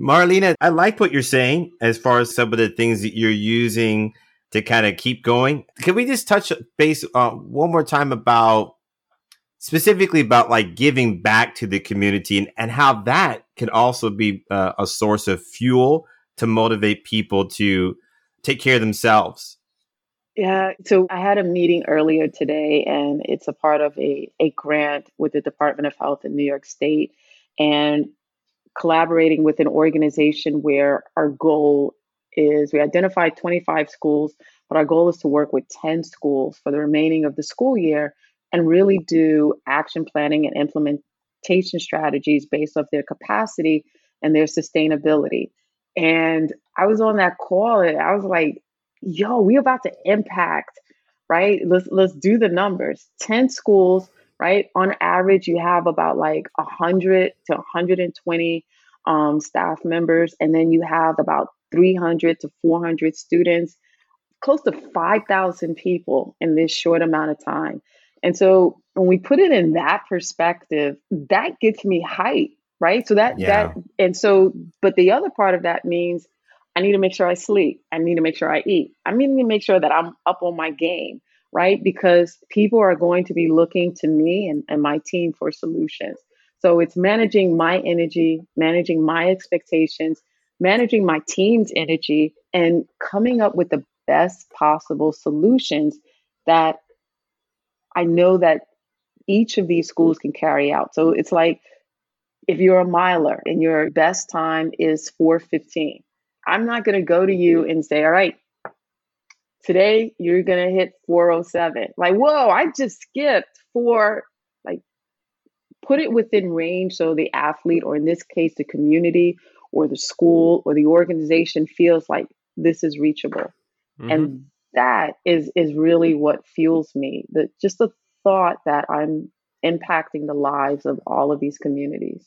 Marilena, I like what you're saying as far as some of the things that you're using to kind of keep going. Can we just touch base uh, one more time about specifically about like giving back to the community and, and how that can also be uh, a source of fuel to motivate people to take care of themselves? Yeah, so I had a meeting earlier today, and it's a part of a, a grant with the Department of Health in New York State, and collaborating with an organization where our goal is we identified 25 schools, but our goal is to work with 10 schools for the remaining of the school year and really do action planning and implementation strategies based off their capacity and their sustainability. And I was on that call and I was like, yo, we about to impact right? Let's let's do the numbers. 10 schools, right? On average, you have about like 100 to 120 um, staff members, and then you have about 300 to 400 students, close to 5,000 people in this short amount of time. And so when we put it in that perspective, that gets me hype, right? So that yeah. that and so but the other part of that means I need to make sure I sleep. I need to make sure I eat. I need to make sure that I'm up on my game, right? Because people are going to be looking to me and, and my team for solutions. So it's managing my energy, managing my expectations, managing my team's energy, and coming up with the best possible solutions that I know that each of these schools can carry out. So it's like if you're a miler and your best time is 415, I'm not going to go to you and say, all right, today you're going to hit 407. Like, whoa, I just skipped four. Like, put it within range so the athlete, or in this case, the community or the school or the organization feels like this is reachable. Mm-hmm. And that is is really what fuels me. The just the thought that I'm impacting the lives of all of these communities.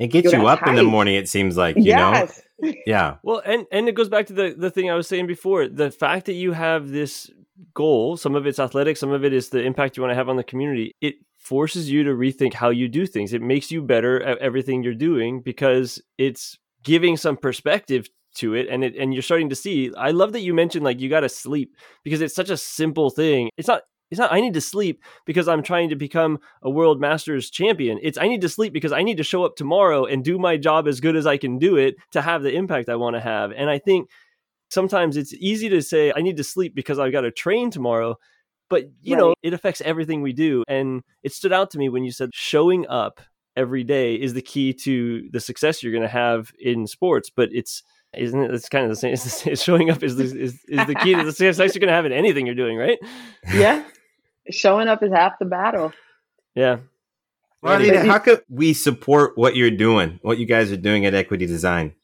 It gets you up in the morning. It seems like you yes. know. Yeah. Well, and and it goes back to the the thing I was saying before. The fact that you have this goal, some of it's athletic, some of it is the impact you want to have on the community. It forces you to rethink how you do things. It makes you better at everything you're doing because it's giving some perspective to it and it and you're starting to see i love that you mentioned like you got to sleep because it's such a simple thing it's not it's not i need to sleep because i'm trying to become a world masters champion it's i need to sleep because i need to show up tomorrow and do my job as good as i can do it to have the impact i want to have and i think sometimes it's easy to say i need to sleep because i've got to train tomorrow but you right. know it affects everything we do and it stood out to me when you said showing up every day is the key to the success you're going to have in sports but it's isn't it? It's kind of the same. It's, showing up is the, is, is the key to the success you're going to have in anything you're doing, right? Yeah, showing up is half the battle. Yeah. Well, how could we support what you're doing, what you guys are doing at Equity Design?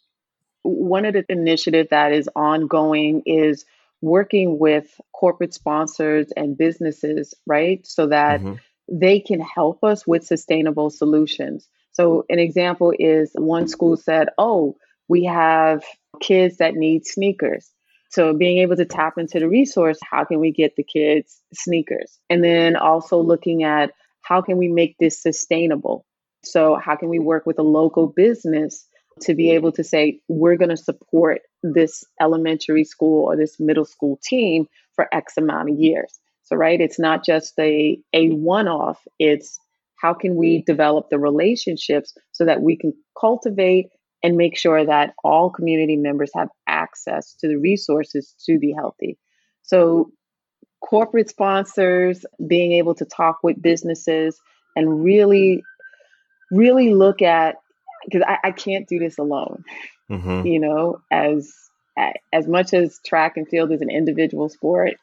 One of the initiatives that is ongoing is working with corporate sponsors and businesses, right? So that mm-hmm. they can help us with sustainable solutions. So, an example is one school said, Oh, we have kids that need sneakers. So being able to tap into the resource, how can we get the kids sneakers? And then also looking at how can we make this sustainable? So how can we work with a local business to be able to say we're going to support this elementary school or this middle school team for X amount of years. So right, it's not just a a one-off, it's how can we develop the relationships so that we can cultivate and make sure that all community members have access to the resources to be healthy. So, corporate sponsors being able to talk with businesses and really, really look at because I, I, can't do this alone. Mm-hmm. You know, as as much as track and field is an individual sport,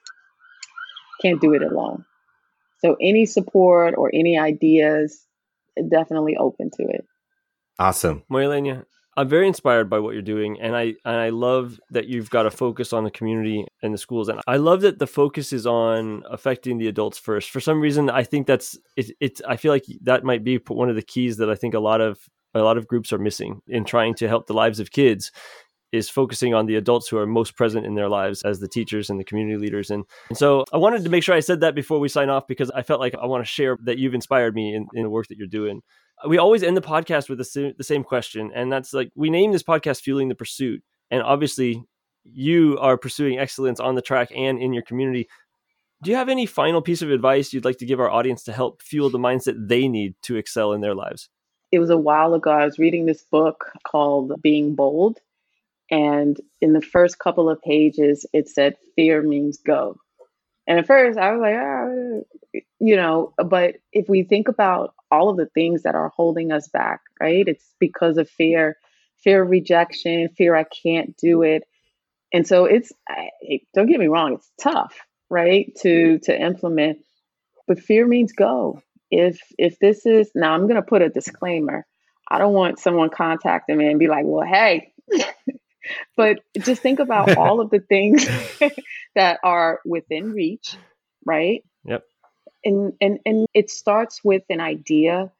can't do it alone. So any support or any ideas, definitely open to it. Awesome. Marilena, I'm very inspired by what you're doing, and I and I love that you've got a focus on the community and the schools, and I love that the focus is on affecting the adults first. For some reason, I think that's it. It's I feel like that might be one of the keys that I think a lot of a lot of groups are missing in trying to help the lives of kids is focusing on the adults who are most present in their lives as the teachers and the community leaders. And, and so I wanted to make sure I said that before we sign off because I felt like I want to share that you've inspired me in, in the work that you're doing we always end the podcast with the, the same question, and that's like we name this podcast "Fueling the Pursuit," and obviously, you are pursuing excellence on the track and in your community. Do you have any final piece of advice you'd like to give our audience to help fuel the mindset they need to excel in their lives? It was a while ago. I was reading this book called Being Bold. And in the first couple of pages, it said, Fear means go. And at first, I was like, oh, you know, but if we think about all of the things that are holding us back, right? It's because of fear, fear of rejection, fear I can't do it. And so it's don't get me wrong, it's tough, right? To to implement. But fear means go. If if this is now I'm going to put a disclaimer. I don't want someone contacting me and be like, "Well, hey, but just think about all of the things that are within reach right? Yep. And and and it starts with an idea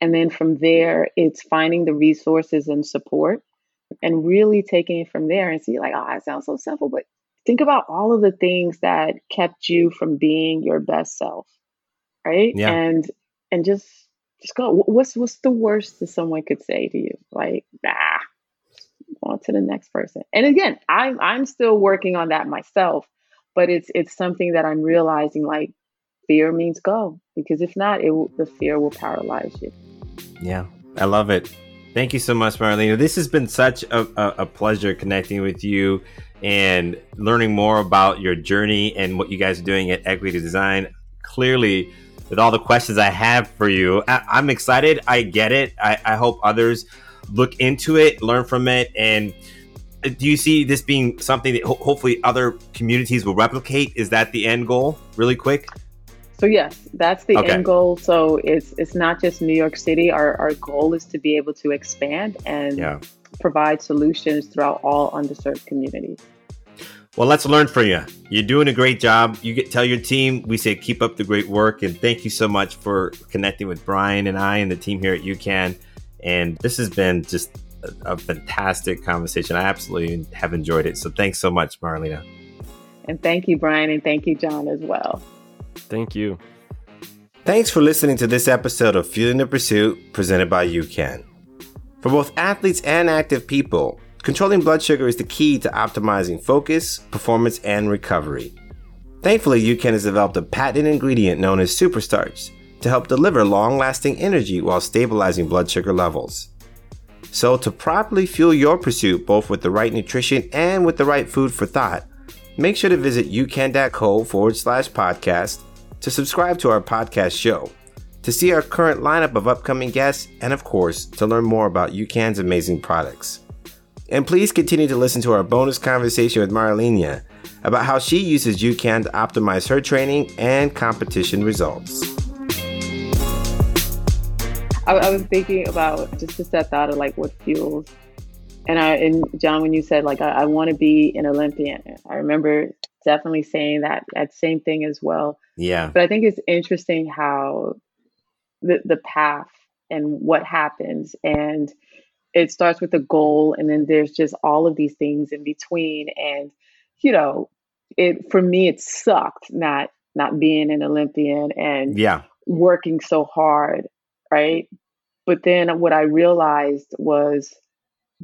and then from there it's finding the resources and support and really taking it from there and see like, oh, it sounds so simple, but think about all of the things that kept you from being your best self. Right. Yeah. And and just just go. What's what's the worst that someone could say to you? Like, nah, on to the next person. And again, I'm I'm still working on that myself, but it's it's something that I'm realizing like fear means go because if not, it will, the fear will paralyze you. Yeah, I love it. Thank you so much, Marilena. This has been such a, a, a, pleasure connecting with you and learning more about your journey and what you guys are doing at Equity Design. Clearly, with all the questions I have for you, I, am excited. I get it. I, I hope others look into it, learn from it, and Uh, do you see this being something that ho- hopefully other communities will replicate? Is that the end goal? Really quick. So yes, that's the okay. end goal. So it's it's not just New York City. Our our goal is to be able to expand and yeah. provide solutions throughout all underserved communities. Well, let's learn from you. You're doing a great job. You get tell your team we say keep up the great work and thank you so much for connecting with Brian and I and the team here at UCAN. And this has been just a, a fantastic conversation. I absolutely have enjoyed it. So thanks so much, Marilena. And thank you, Brian, and thank you, John, as well. Thank you. Thanks for listening to this episode of Fueling the Pursuit presented by UCAN. For both athletes and active people, controlling blood sugar is the key to optimizing focus, performance, and recovery. Thankfully, UCAN has developed a patented ingredient known as superstarch to help deliver long lasting energy while stabilizing blood sugar levels. So, to properly fuel your pursuit both with the right nutrition and with the right food for thought, Make sure to visit ucan.co forward slash podcast to subscribe to our podcast show, to see our current lineup of upcoming guests, and of course, to learn more about UCAN's amazing products. And please continue to listen to our bonus conversation with Marilena about how she uses UCAN to optimize her training and competition results. I, I was thinking about just, just that thought of like what fuels and I and John, when you said like I, I want to be an Olympian, I remember definitely saying that that same thing as well. Yeah. But I think it's interesting how the the path and what happens and it starts with a goal and then there's just all of these things in between and you know it for me it sucked not not being an olympian and yeah working so hard right but then what i realized was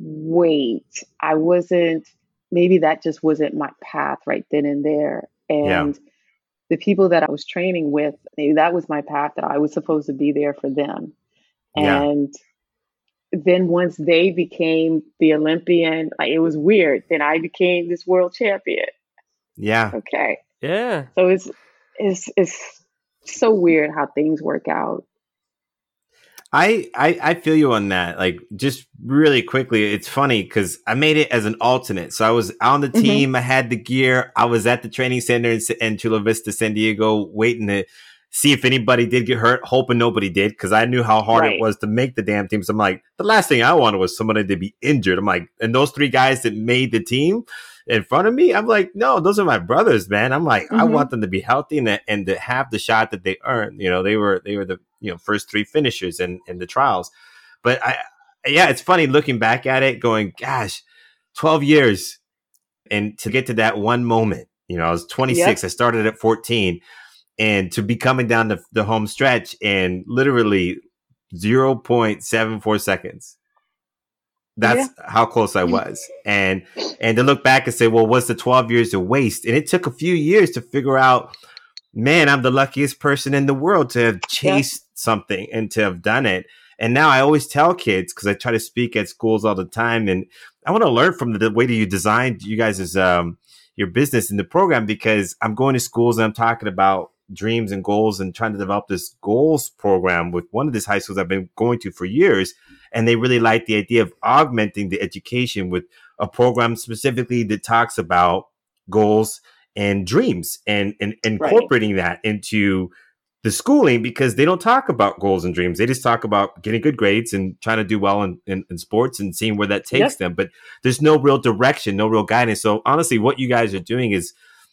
wait, I wasn't, maybe that just wasn't my path right then and there. And yeah. the people that I was training with, maybe that was my path that I was supposed to be there for them. And yeah. then once they became the Olympian, like it was weird. Then I became this world champion. Yeah. Okay. Yeah. So it's it's it's so weird how things work out. I, I I feel you on that. Like just really quickly, it's funny because I made it as an alternate. So I was on the mm-hmm. team. Mm-hmm. I had the gear. I was at the training center in, in Chula Vista, San Diego, waiting to see if anybody did get hurt. Hoping nobody did because I knew how hard right. it was to make the damn team. So I'm like, the last thing I wanted was somebody to be injured. I'm like, and those three guys that made the team in front of me, I'm like, no, those are my brothers, man. I'm like, mm-hmm. I want them to be healthy and, and to have the shot that they earned. You know, they were they were the you know first three finishers in in the trials. But I yeah, it's funny looking back at it, going, gosh, 12 years. And to get to that one moment, you know, I was 26, yep. I started at 14, and to be coming down the, the home stretch and literally 0.74 seconds. That's yeah. how close I was. And and to look back and say, well, what's the 12 years of waste? And it took a few years to figure out, man, I'm the luckiest person in the world to have chased something and to have done it. And now I always tell kids because I try to speak at schools all the time, and I want to learn from the, the way that you designed you guys' um, your business in the program because I'm going to schools and I'm talking about dreams and goals and trying to develop this goals program with one of these high schools I've been going to for years. And they really like the idea of augmenting the education with a program specifically that talks about goals and dreams and, and, and incorporating right. that into the schooling because they don't talk about goals and dreams. They just talk about getting good grades and trying to do well in, in, in sports and seeing where that takes yep. them. But there's no real direction, no real guidance. So honestly, what you guys are doing is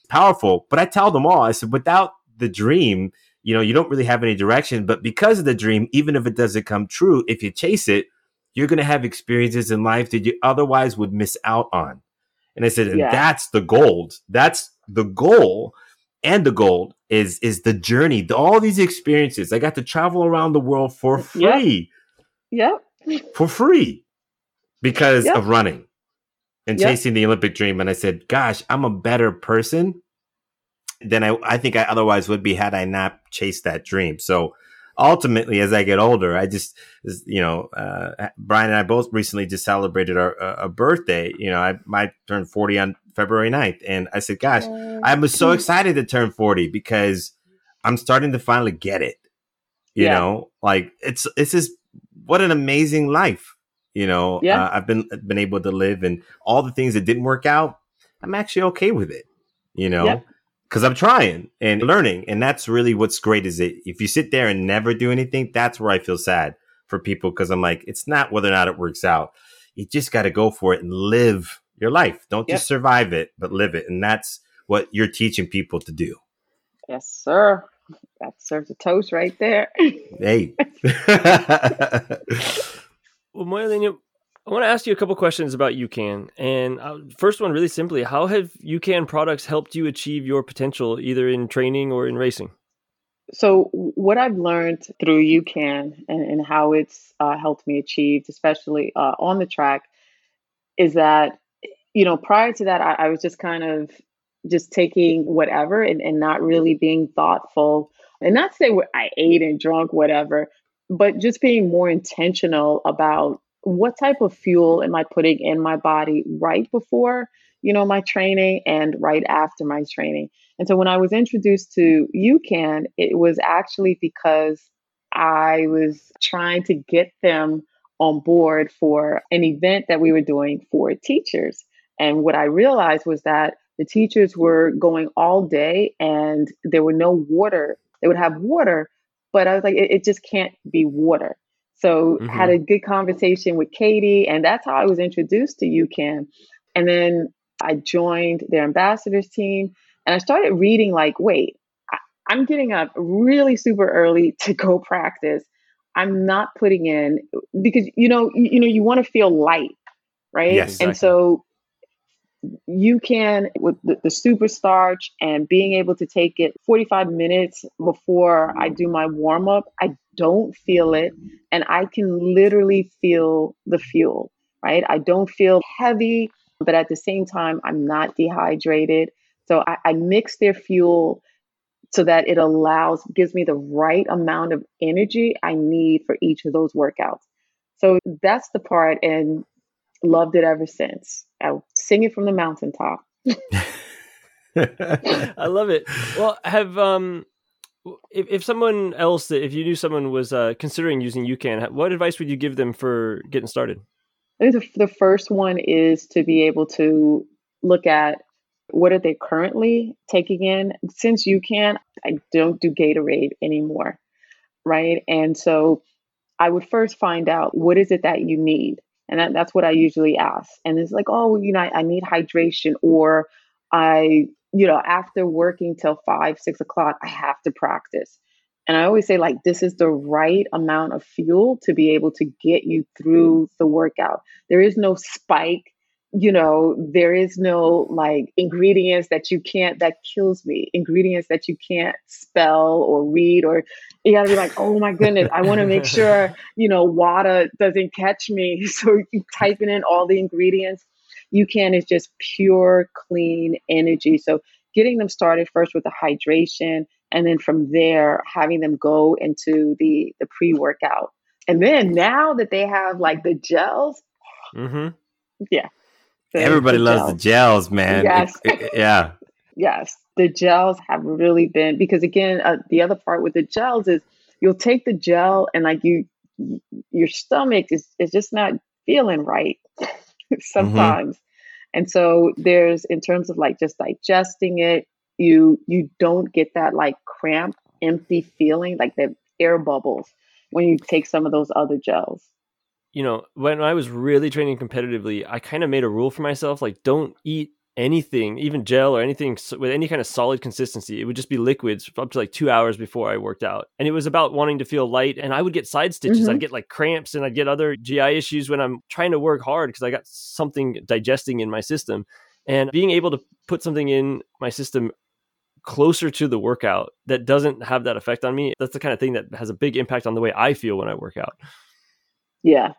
powerful. But I tell them all, I said, without the dream, you know, you don't really have any direction, but because of the dream, even if it doesn't come true, if you chase it, you're going to have experiences in life that you otherwise would miss out on. And I said, and Yeah. that's the gold. That's the goal. And the gold is is the journey, the, all these experiences. I got to travel around the world for Yep. free, Yep. for free, because Yep. of running and Yep. chasing the Olympic dream. And I said, gosh, I'm a better person than I, I think I otherwise would be had I not chased that dream. So ultimately, as I get older, I just, you know, uh, Brian and I both recently just celebrated our uh, a birthday. You know, I might turn 40 on February 9th. And I said, gosh, I was so excited to turn 40 because I'm starting to finally get it. You Yeah. know, like it's, it's just, what an amazing life. You know, Yeah. uh, I've been, been able to live and all the things that didn't work out. I'm actually okay with it, you know, Yep. Because I'm trying and learning. And that's really what's great is it, if you sit there and never do anything, that's where I feel sad for people. Cause I'm like, it's not whether or not it works out. You just got to go for it and live your life. Don't Yep. just survive it, but live it. And that's what you're teaching people to do. Yes, sir. That serves a toast right there. Hey. Well, Marilena, I want to ask you a couple questions about UCAN. And uh, first one, really simply, how have UCAN products helped you achieve your potential, either in training or in racing? So, what I've learned through UCAN and, and how it's uh, helped me achieve, especially uh, on the track, is that, you know, prior to that, I, I was just kind of just taking whatever and, and not really being thoughtful. And not say what I ate and drunk, whatever, but just being more intentional about what type of fuel am I putting in my body right before, you know, my training and right after my training. And so when I was introduced to UCAN, it was actually because I was trying to get them on board for an event that we were doing for teachers. And what I realized was that the teachers were going all day and there were no water. They would have water, but I was like, it, it just can't be water. So Mhm. had a good conversation with Katie, and that's how I was introduced to UCAN. And then I joined their ambassadors team, and I started reading like, wait, I, I'm getting up really super early to go practice. I'm not putting in because you know you, you know you want to feel light, right? Yes, and so UCAN with the, the super starch and being able to take it 45 minutes before I do my warm up, I don't feel it and I can literally feel the fuel, right? I don't feel heavy, but at the same time, I'm not dehydrated. So I, I mix their fuel so that it allows, gives me the right amount of energy I need for each of those workouts. So that's the part, and loved it ever since. I sing it from the mountaintop. I love it. Well, have um, if if someone else, if you knew someone was uh, considering using UCAN, what advice would you give them for getting started? I think the, the first one is to be able to look at what are they currently taking in. Since UCAN, I don't do Gatorade anymore, right? And so I would first find out what is it that you need, and that, that's what I mm. usually ask. And it's like, oh, you know, I, I need hydration, or I, you know, after working till five, six o'clock, I have to practice. And I always say, like, this is the right amount of fuel to be able to get you mm. through the workout. There is no spike, you know, there is no like ingredients that you can't, that kills me, ingredients that you can't spell or read, or you gotta be like, oh my goodness, I wanna make sure, you know, water doesn't catch me. So you typing in all the ingredients. UCAN is just pure, clean energy. So getting them started first with the hydration and then from there having them go into the the pre-workout and then now that they have like the gels Mm-hmm. The- Everybody the loves gels. the gels, man. Yes. It- it- yeah. yes the gels have really been because again uh, the other part with the gels is you'll take the gel and like you your stomach is, is just not feeling right sometimes and so there's in terms of like just digesting it you you don't get that like cramp empty feeling like the air bubbles when you take some of those other gels you know, when I was really training competitively, I kind of made a rule for myself like, don't eat anything, even gel or anything with any kind of solid consistency. It would just be liquids up to like two hours before I worked out. And it was about wanting to feel light. And I would get side stitches. Mm-hmm. I'd get like cramps and I'd get other GI issues when I'm trying to work hard because I got something digesting in my system. And being able to put something in my system closer to the workout that doesn't have that effect on me, that's the kind of thing that has a big impact on the way I feel when I work out. Yeah,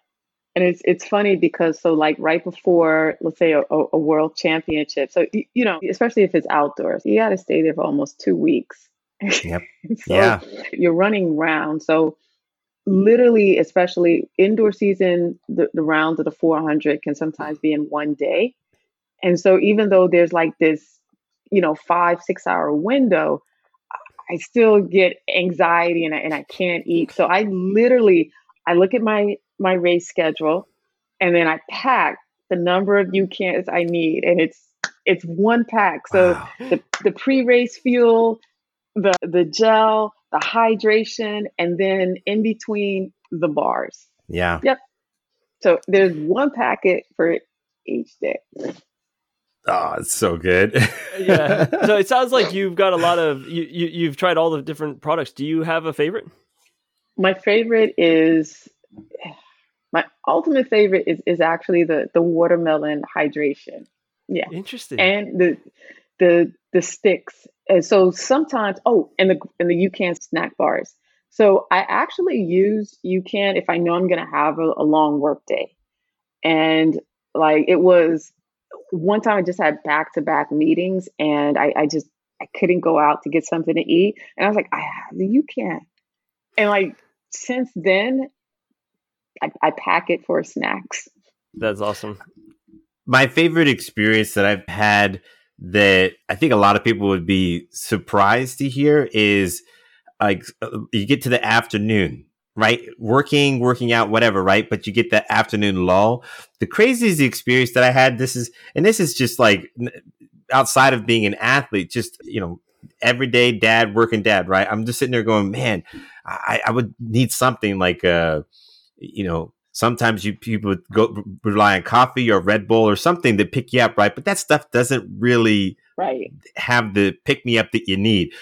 and it's it's funny because so like right before let's say a, a world championship so you know especially if it's outdoors you got to stay there for almost two weeks. Yep. So yeah. you're running round so literally especially indoor season the, the rounds of the 400 can sometimes be in one day. And so even though there's like this you know five six hour window i still get anxiety and I, and I can't eat. So i literally i look at my my race schedule, and then I pack the number of UCANs I need, and it's it's one pack. So wow. the the pre race fuel, the the gel, the hydration, and then in between the bars. Yeah. Yep. So there's one packet for each day. Oh, it's so good. yeah. So it sounds like you've got a lot of you, you you've tried all the different products. Do you have a favorite? My favorite is my ultimate favorite is is actually the the watermelon hydration. Yeah. Interesting. And the the the sticks. And so sometimes oh, and the and the UCAN snack bars. So I actually use UCAN if I know I'm gonna have a, a long work day. And like it was one time I just had back to back meetings and I, I just I couldn't go out to get something to eat. And I was like, I have the UCAN. And like since then, I, I pack it for snacks. That's awesome. My favorite experience that I've had that I think a lot of people would be surprised to hear is like you get to the afternoon, right? Working, working out, whatever, right? But you get that afternoon lull. The craziest experience that I had, this is, and this is just like outside of being an athlete, just, you know, everyday dad, working dad, right? I'm just sitting there going, man, I, I would need something like, uh, you know, sometimes you people go rely on coffee or Red Bull or something to pick you up, right? But that stuff doesn't really right have the pick me up that you need.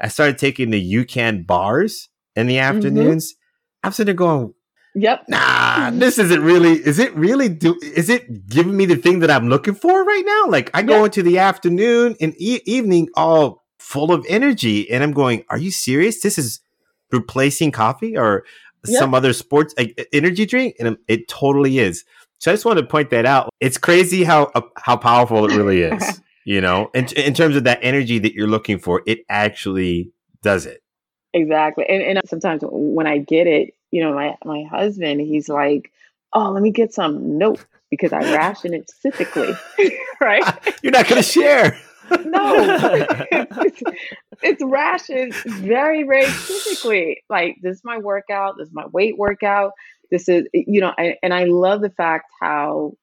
I started taking the UCAN bars in the mm-hmm. afternoons. Mm-hmm. I'm sitting there going, Yep. Nah, this isn't really. Is it really? Do is it giving me the thing that I'm looking for right now? Like I go into the afternoon and e- evening all full of energy, and I'm going, "Are you serious? This is replacing coffee, or yep. some other sports like, energy drink, and it totally is. So I just want to point that out. It's crazy how uh, how powerful it really is. you know, in, in terms of that energy that you're looking for, it actually does it. Exactly. And, and sometimes when I get it, you know, my, my husband, he's like, oh, let me get some. Nope, because I ration it specifically. right? You're not going to share no, it's, it's rationed very, very specifically. Like this is my workout. This is my weight workout. This is you know, and, and I love the fact how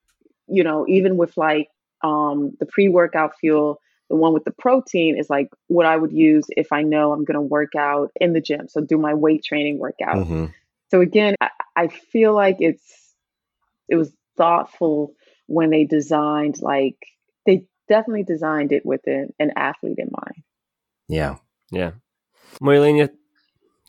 you know even with like um the pre-workout fuel the one with the protein is like what I would use if I know I'm going to work out in the gym. So do my weight training workout. Mm-hmm. So again, I, I, feel like it's it was thoughtful when they designed like they definitely designed it with an, athlete in mind. Yeah. Yeah. Marilena,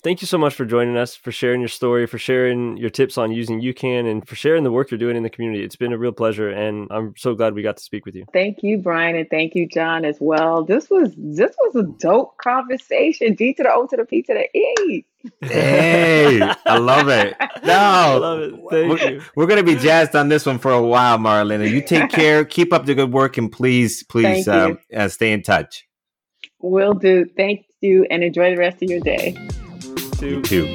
thank you so much for joining us, for sharing your story, for sharing your tips on using UCAN, and for sharing the work you're doing in the community. It's been a real pleasure, and I'm so glad we got to speak with you. Thank you, Brian, and thank you, John, as well. This was this was a dope conversation. D to the O to the P to the E. Hey, I love it. No, I love it. Thank we're, you. We're gonna be jazzed on this one for a while, Marilena. You take care. Keep up the good work, and please, please, uh, uh, stay in touch. Will do. Thank you, and enjoy the rest of your day too. You too.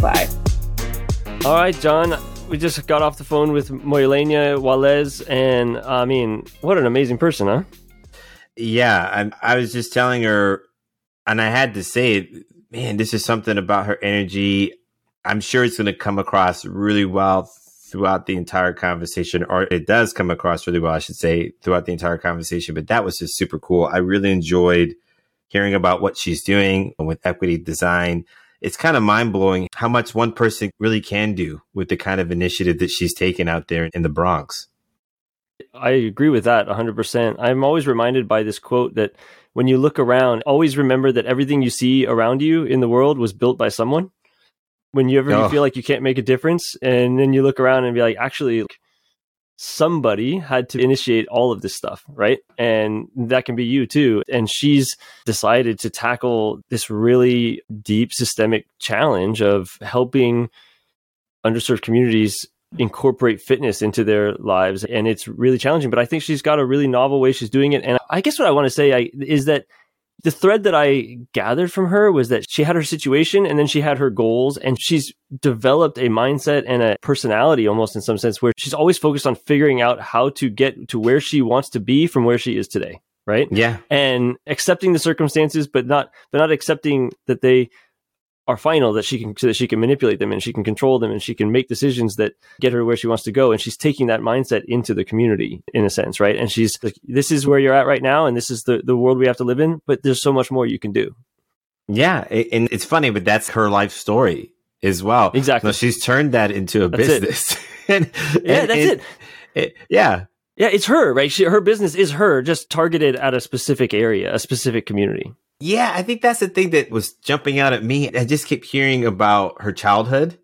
Bye. All right, John. We just got off the phone with Marilena Wallace, and I mean, what an amazing person, huh? Yeah, I, I was just telling her, and I had to say it. Man, this is something about her energy. I'm sure it's going to come across really well throughout the entire conversation, or it does come across really well, I should say, throughout the entire conversation. But that was just super cool. I really enjoyed hearing about what she's doing with equity design it's kind of mind blowing how much one person really can do with the kind of initiative that she's taken out there in the Bronx. I agree with that 100%. I'm always reminded by this quote that when you look around, always remember that everything you see around you in the world was built by someone. When you ever oh. feel like you can't make a difference, and then you look around and be like, actually, somebody had to initiate all of this stuff, right? And that can be you too. And she's decided to tackle this really deep systemic challenge of helping underserved communities incorporate fitness into their lives and it's really challenging but i think she's got a really novel way she's doing it and i guess what i want to say I, is that the thread that i gathered from her was that she had her situation and then she had her goals and she's developed a mindset and a personality almost in some sense where she's always focused on figuring out how to get to where she wants to be from where she is today right? Yeah. And accepting the circumstances but not but not accepting that they are final that she can so that she can manipulate them and she can control them and she can make decisions that get her where she wants to go. And she's taking that mindset into the community in a sense right? And she's like this is where you're at right now and this is the the world we have to live in but there's so much more you can do. Yeah. And it's funny but that's her life story as well. Exactly. No, she's turned that into a that's business. And, yeah that's it. it yeah. Yeah it's her right? She, her business is her just targeted at a specific area a specific community yeah, I think that's the thing that was jumping out at me. I just kept hearing about her childhood,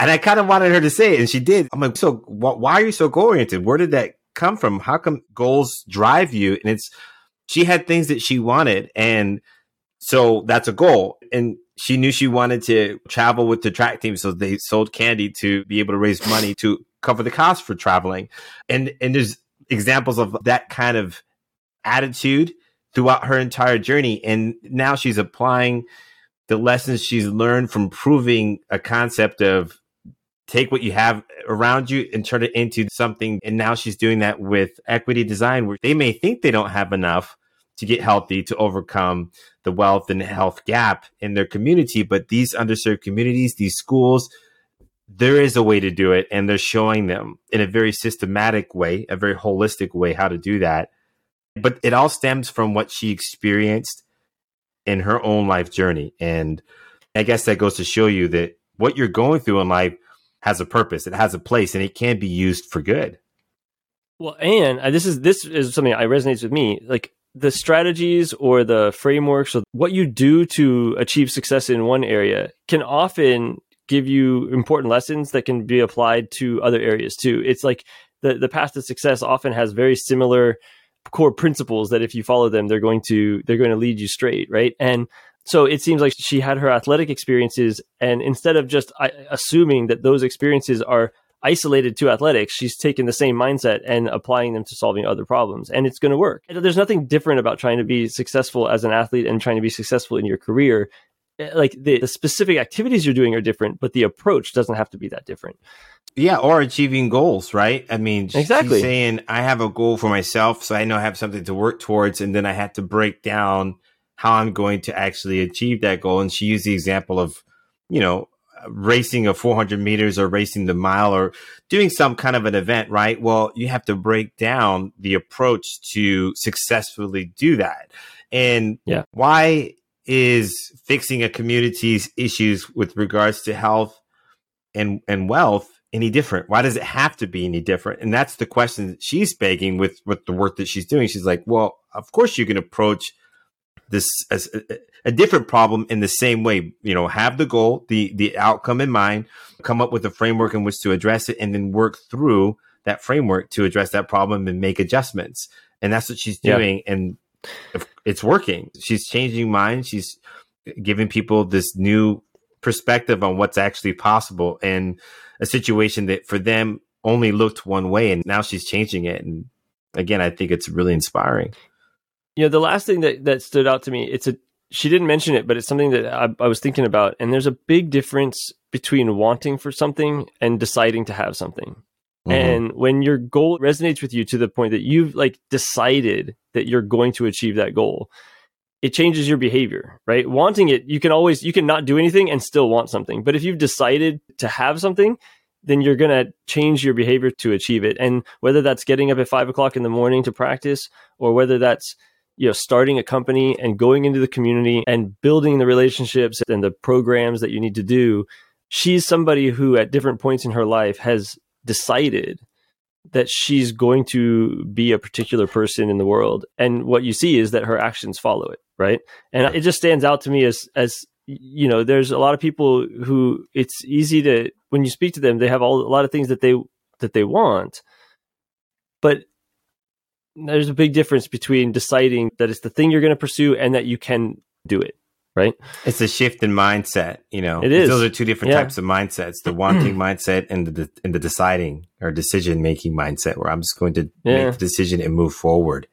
and I kind of wanted her to say it, and she did. I'm like, so wh- why are you so goal oriented? Where did that come from? How come goals drive you? And it's she had things that she wanted, and so that's a goal. And she knew she wanted to travel with the track team, so they sold candy to be able to raise money to cover the cost for traveling. And and there's examples of that kind of attitude throughout her entire journey. And now she's applying the lessons she's learned from proving a concept of take what you have around you and turn it into something. And now she's doing that with equity design, where they may think they don't have enough to get healthy to overcome the wealth and health gap in their community. But these underserved communities, these schools, there is a way to do it. And they're showing them in a very systematic way, a very holistic way, how to do that. But it all stems from what she experienced in her own life journey. And I guess that goes to show you that what you're going through in life has a purpose, it has a place, and it can be used for good. Well, and uh, this is this is something that resonates with me. Like the strategies or the frameworks or what you do to achieve success in one area can often give you important lessons that can be applied to other areas too. It's like the the path to success often has very similar core principles that if you follow them, they're going to they're going to lead you straight, right? And so it seems like she had her athletic experiences, and instead of just assuming that those experiences are isolated to athletics, she's taken the same mindset and applying them to solving other problems, and it's going to work. There's nothing different about trying to be successful as an athlete and trying to be successful in your career. Eh, like the, the specific activities you're doing are different, but the approach doesn't have to be that different. Yeah, or achieving goals, right? I mean, exactly. saying I have a goal for myself, so I know I have something to work towards, and then I had to break down how I'm going to actually achieve that goal. And she used the example of, you know, racing a 400 meters or racing the mile or doing some kind of an event, right? Well, you have to break down the approach to successfully do that. And yeah. why is fixing a community's issues with regards to health and and wealth any different? Why does it have to be any different? And that's the question that she's begging with with the work that she's doing. She's like, well, of course you can approach this as a, a different problem in the same way. You know, have the goal, the the outcome in mind, come up with a framework in which to address it, and then work through that framework to address that problem and make adjustments. And that's what she's doing. And it's working. She's changing minds. She's giving people this new perspective on what's actually possible in a situation that for them only looked one way. And now she's changing it. And again, I think it's really inspiring. You know, the last thing that, that stood out to me, it's a, she didn't mention it, but it's something that I, I was thinking about. And there's a big difference between wanting for something and deciding to have something. Mm-hmm. And when your goal resonates with you to the point that you've like decided that you're going to achieve that goal, it changes your behavior, right? Wanting it, you can always, you can not do anything and still want something. But if you've decided to have something, then you're going to change your behavior to achieve it. And whether that's getting up at five o'clock in the morning to practice or whether that's, you know, starting a company and going into the community and building the relationships and the programs that you need to do, she's somebody who at different points in her life has decided that she's going to be a particular person in the world. And what you see is that her actions follow it right? And it just stands out to me as as you know there's a lot of people who it's easy to when you speak to them they have all a lot of things that they that they want. But there's a big difference between deciding that it's the thing you're going to pursue and that you can do it right it's a shift in mindset you know it is those are two different yeah. types of mindsets the wanting mindset and the and the deciding or decision making mindset where i'm just going to yeah. make the decision and move forward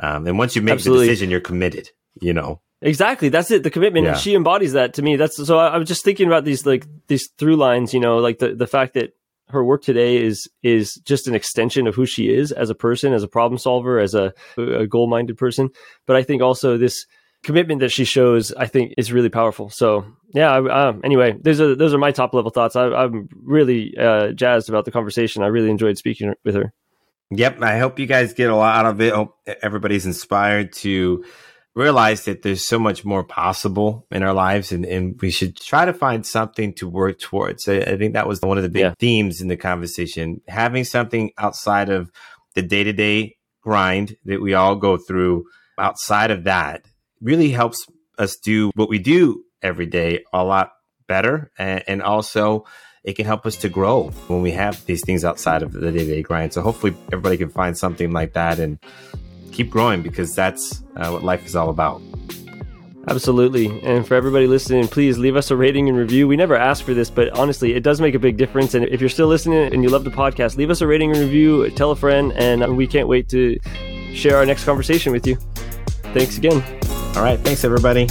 um, and once you make Absolutely. the decision you're committed you know Exactly. That's it. The commitment. Yeah. She embodies that to me. That's so I, I was just thinking about these like these through lines, you know, like the, the fact that her work today is is just an extension of who she is as a person, as a problem solver, as a, a goal minded person. But I think also this commitment that she shows, I think, is really powerful. So yeah. Uh, anyway, those are those are my top level thoughts. I, am really uh, jazzed about the conversation. I really enjoyed speaking with her. Yep. I hope you guys get a lot out of it. Hope everybody's inspired to realize that there's so much more possible in our lives and, and we should try to find something to work towards. I, I think that was one of the big yeah. themes in the conversation. Having something outside of the day to day grind that we all go through, outside of that, really helps us do what we do every day a lot better. And, and also, it can help us to grow when we have these things outside of the day to day grind. So, hopefully, everybody can find something like that and keep growing because that's uh, what life is all about. Absolutely. And for everybody listening, please leave us a rating and review. We never ask for this, but honestly, it does make a big difference. And if you're still listening and you love the podcast, leave us a rating and review, tell a friend, and we can't wait to share our next conversation with you. Thanks again. All right. Thanks, everybody.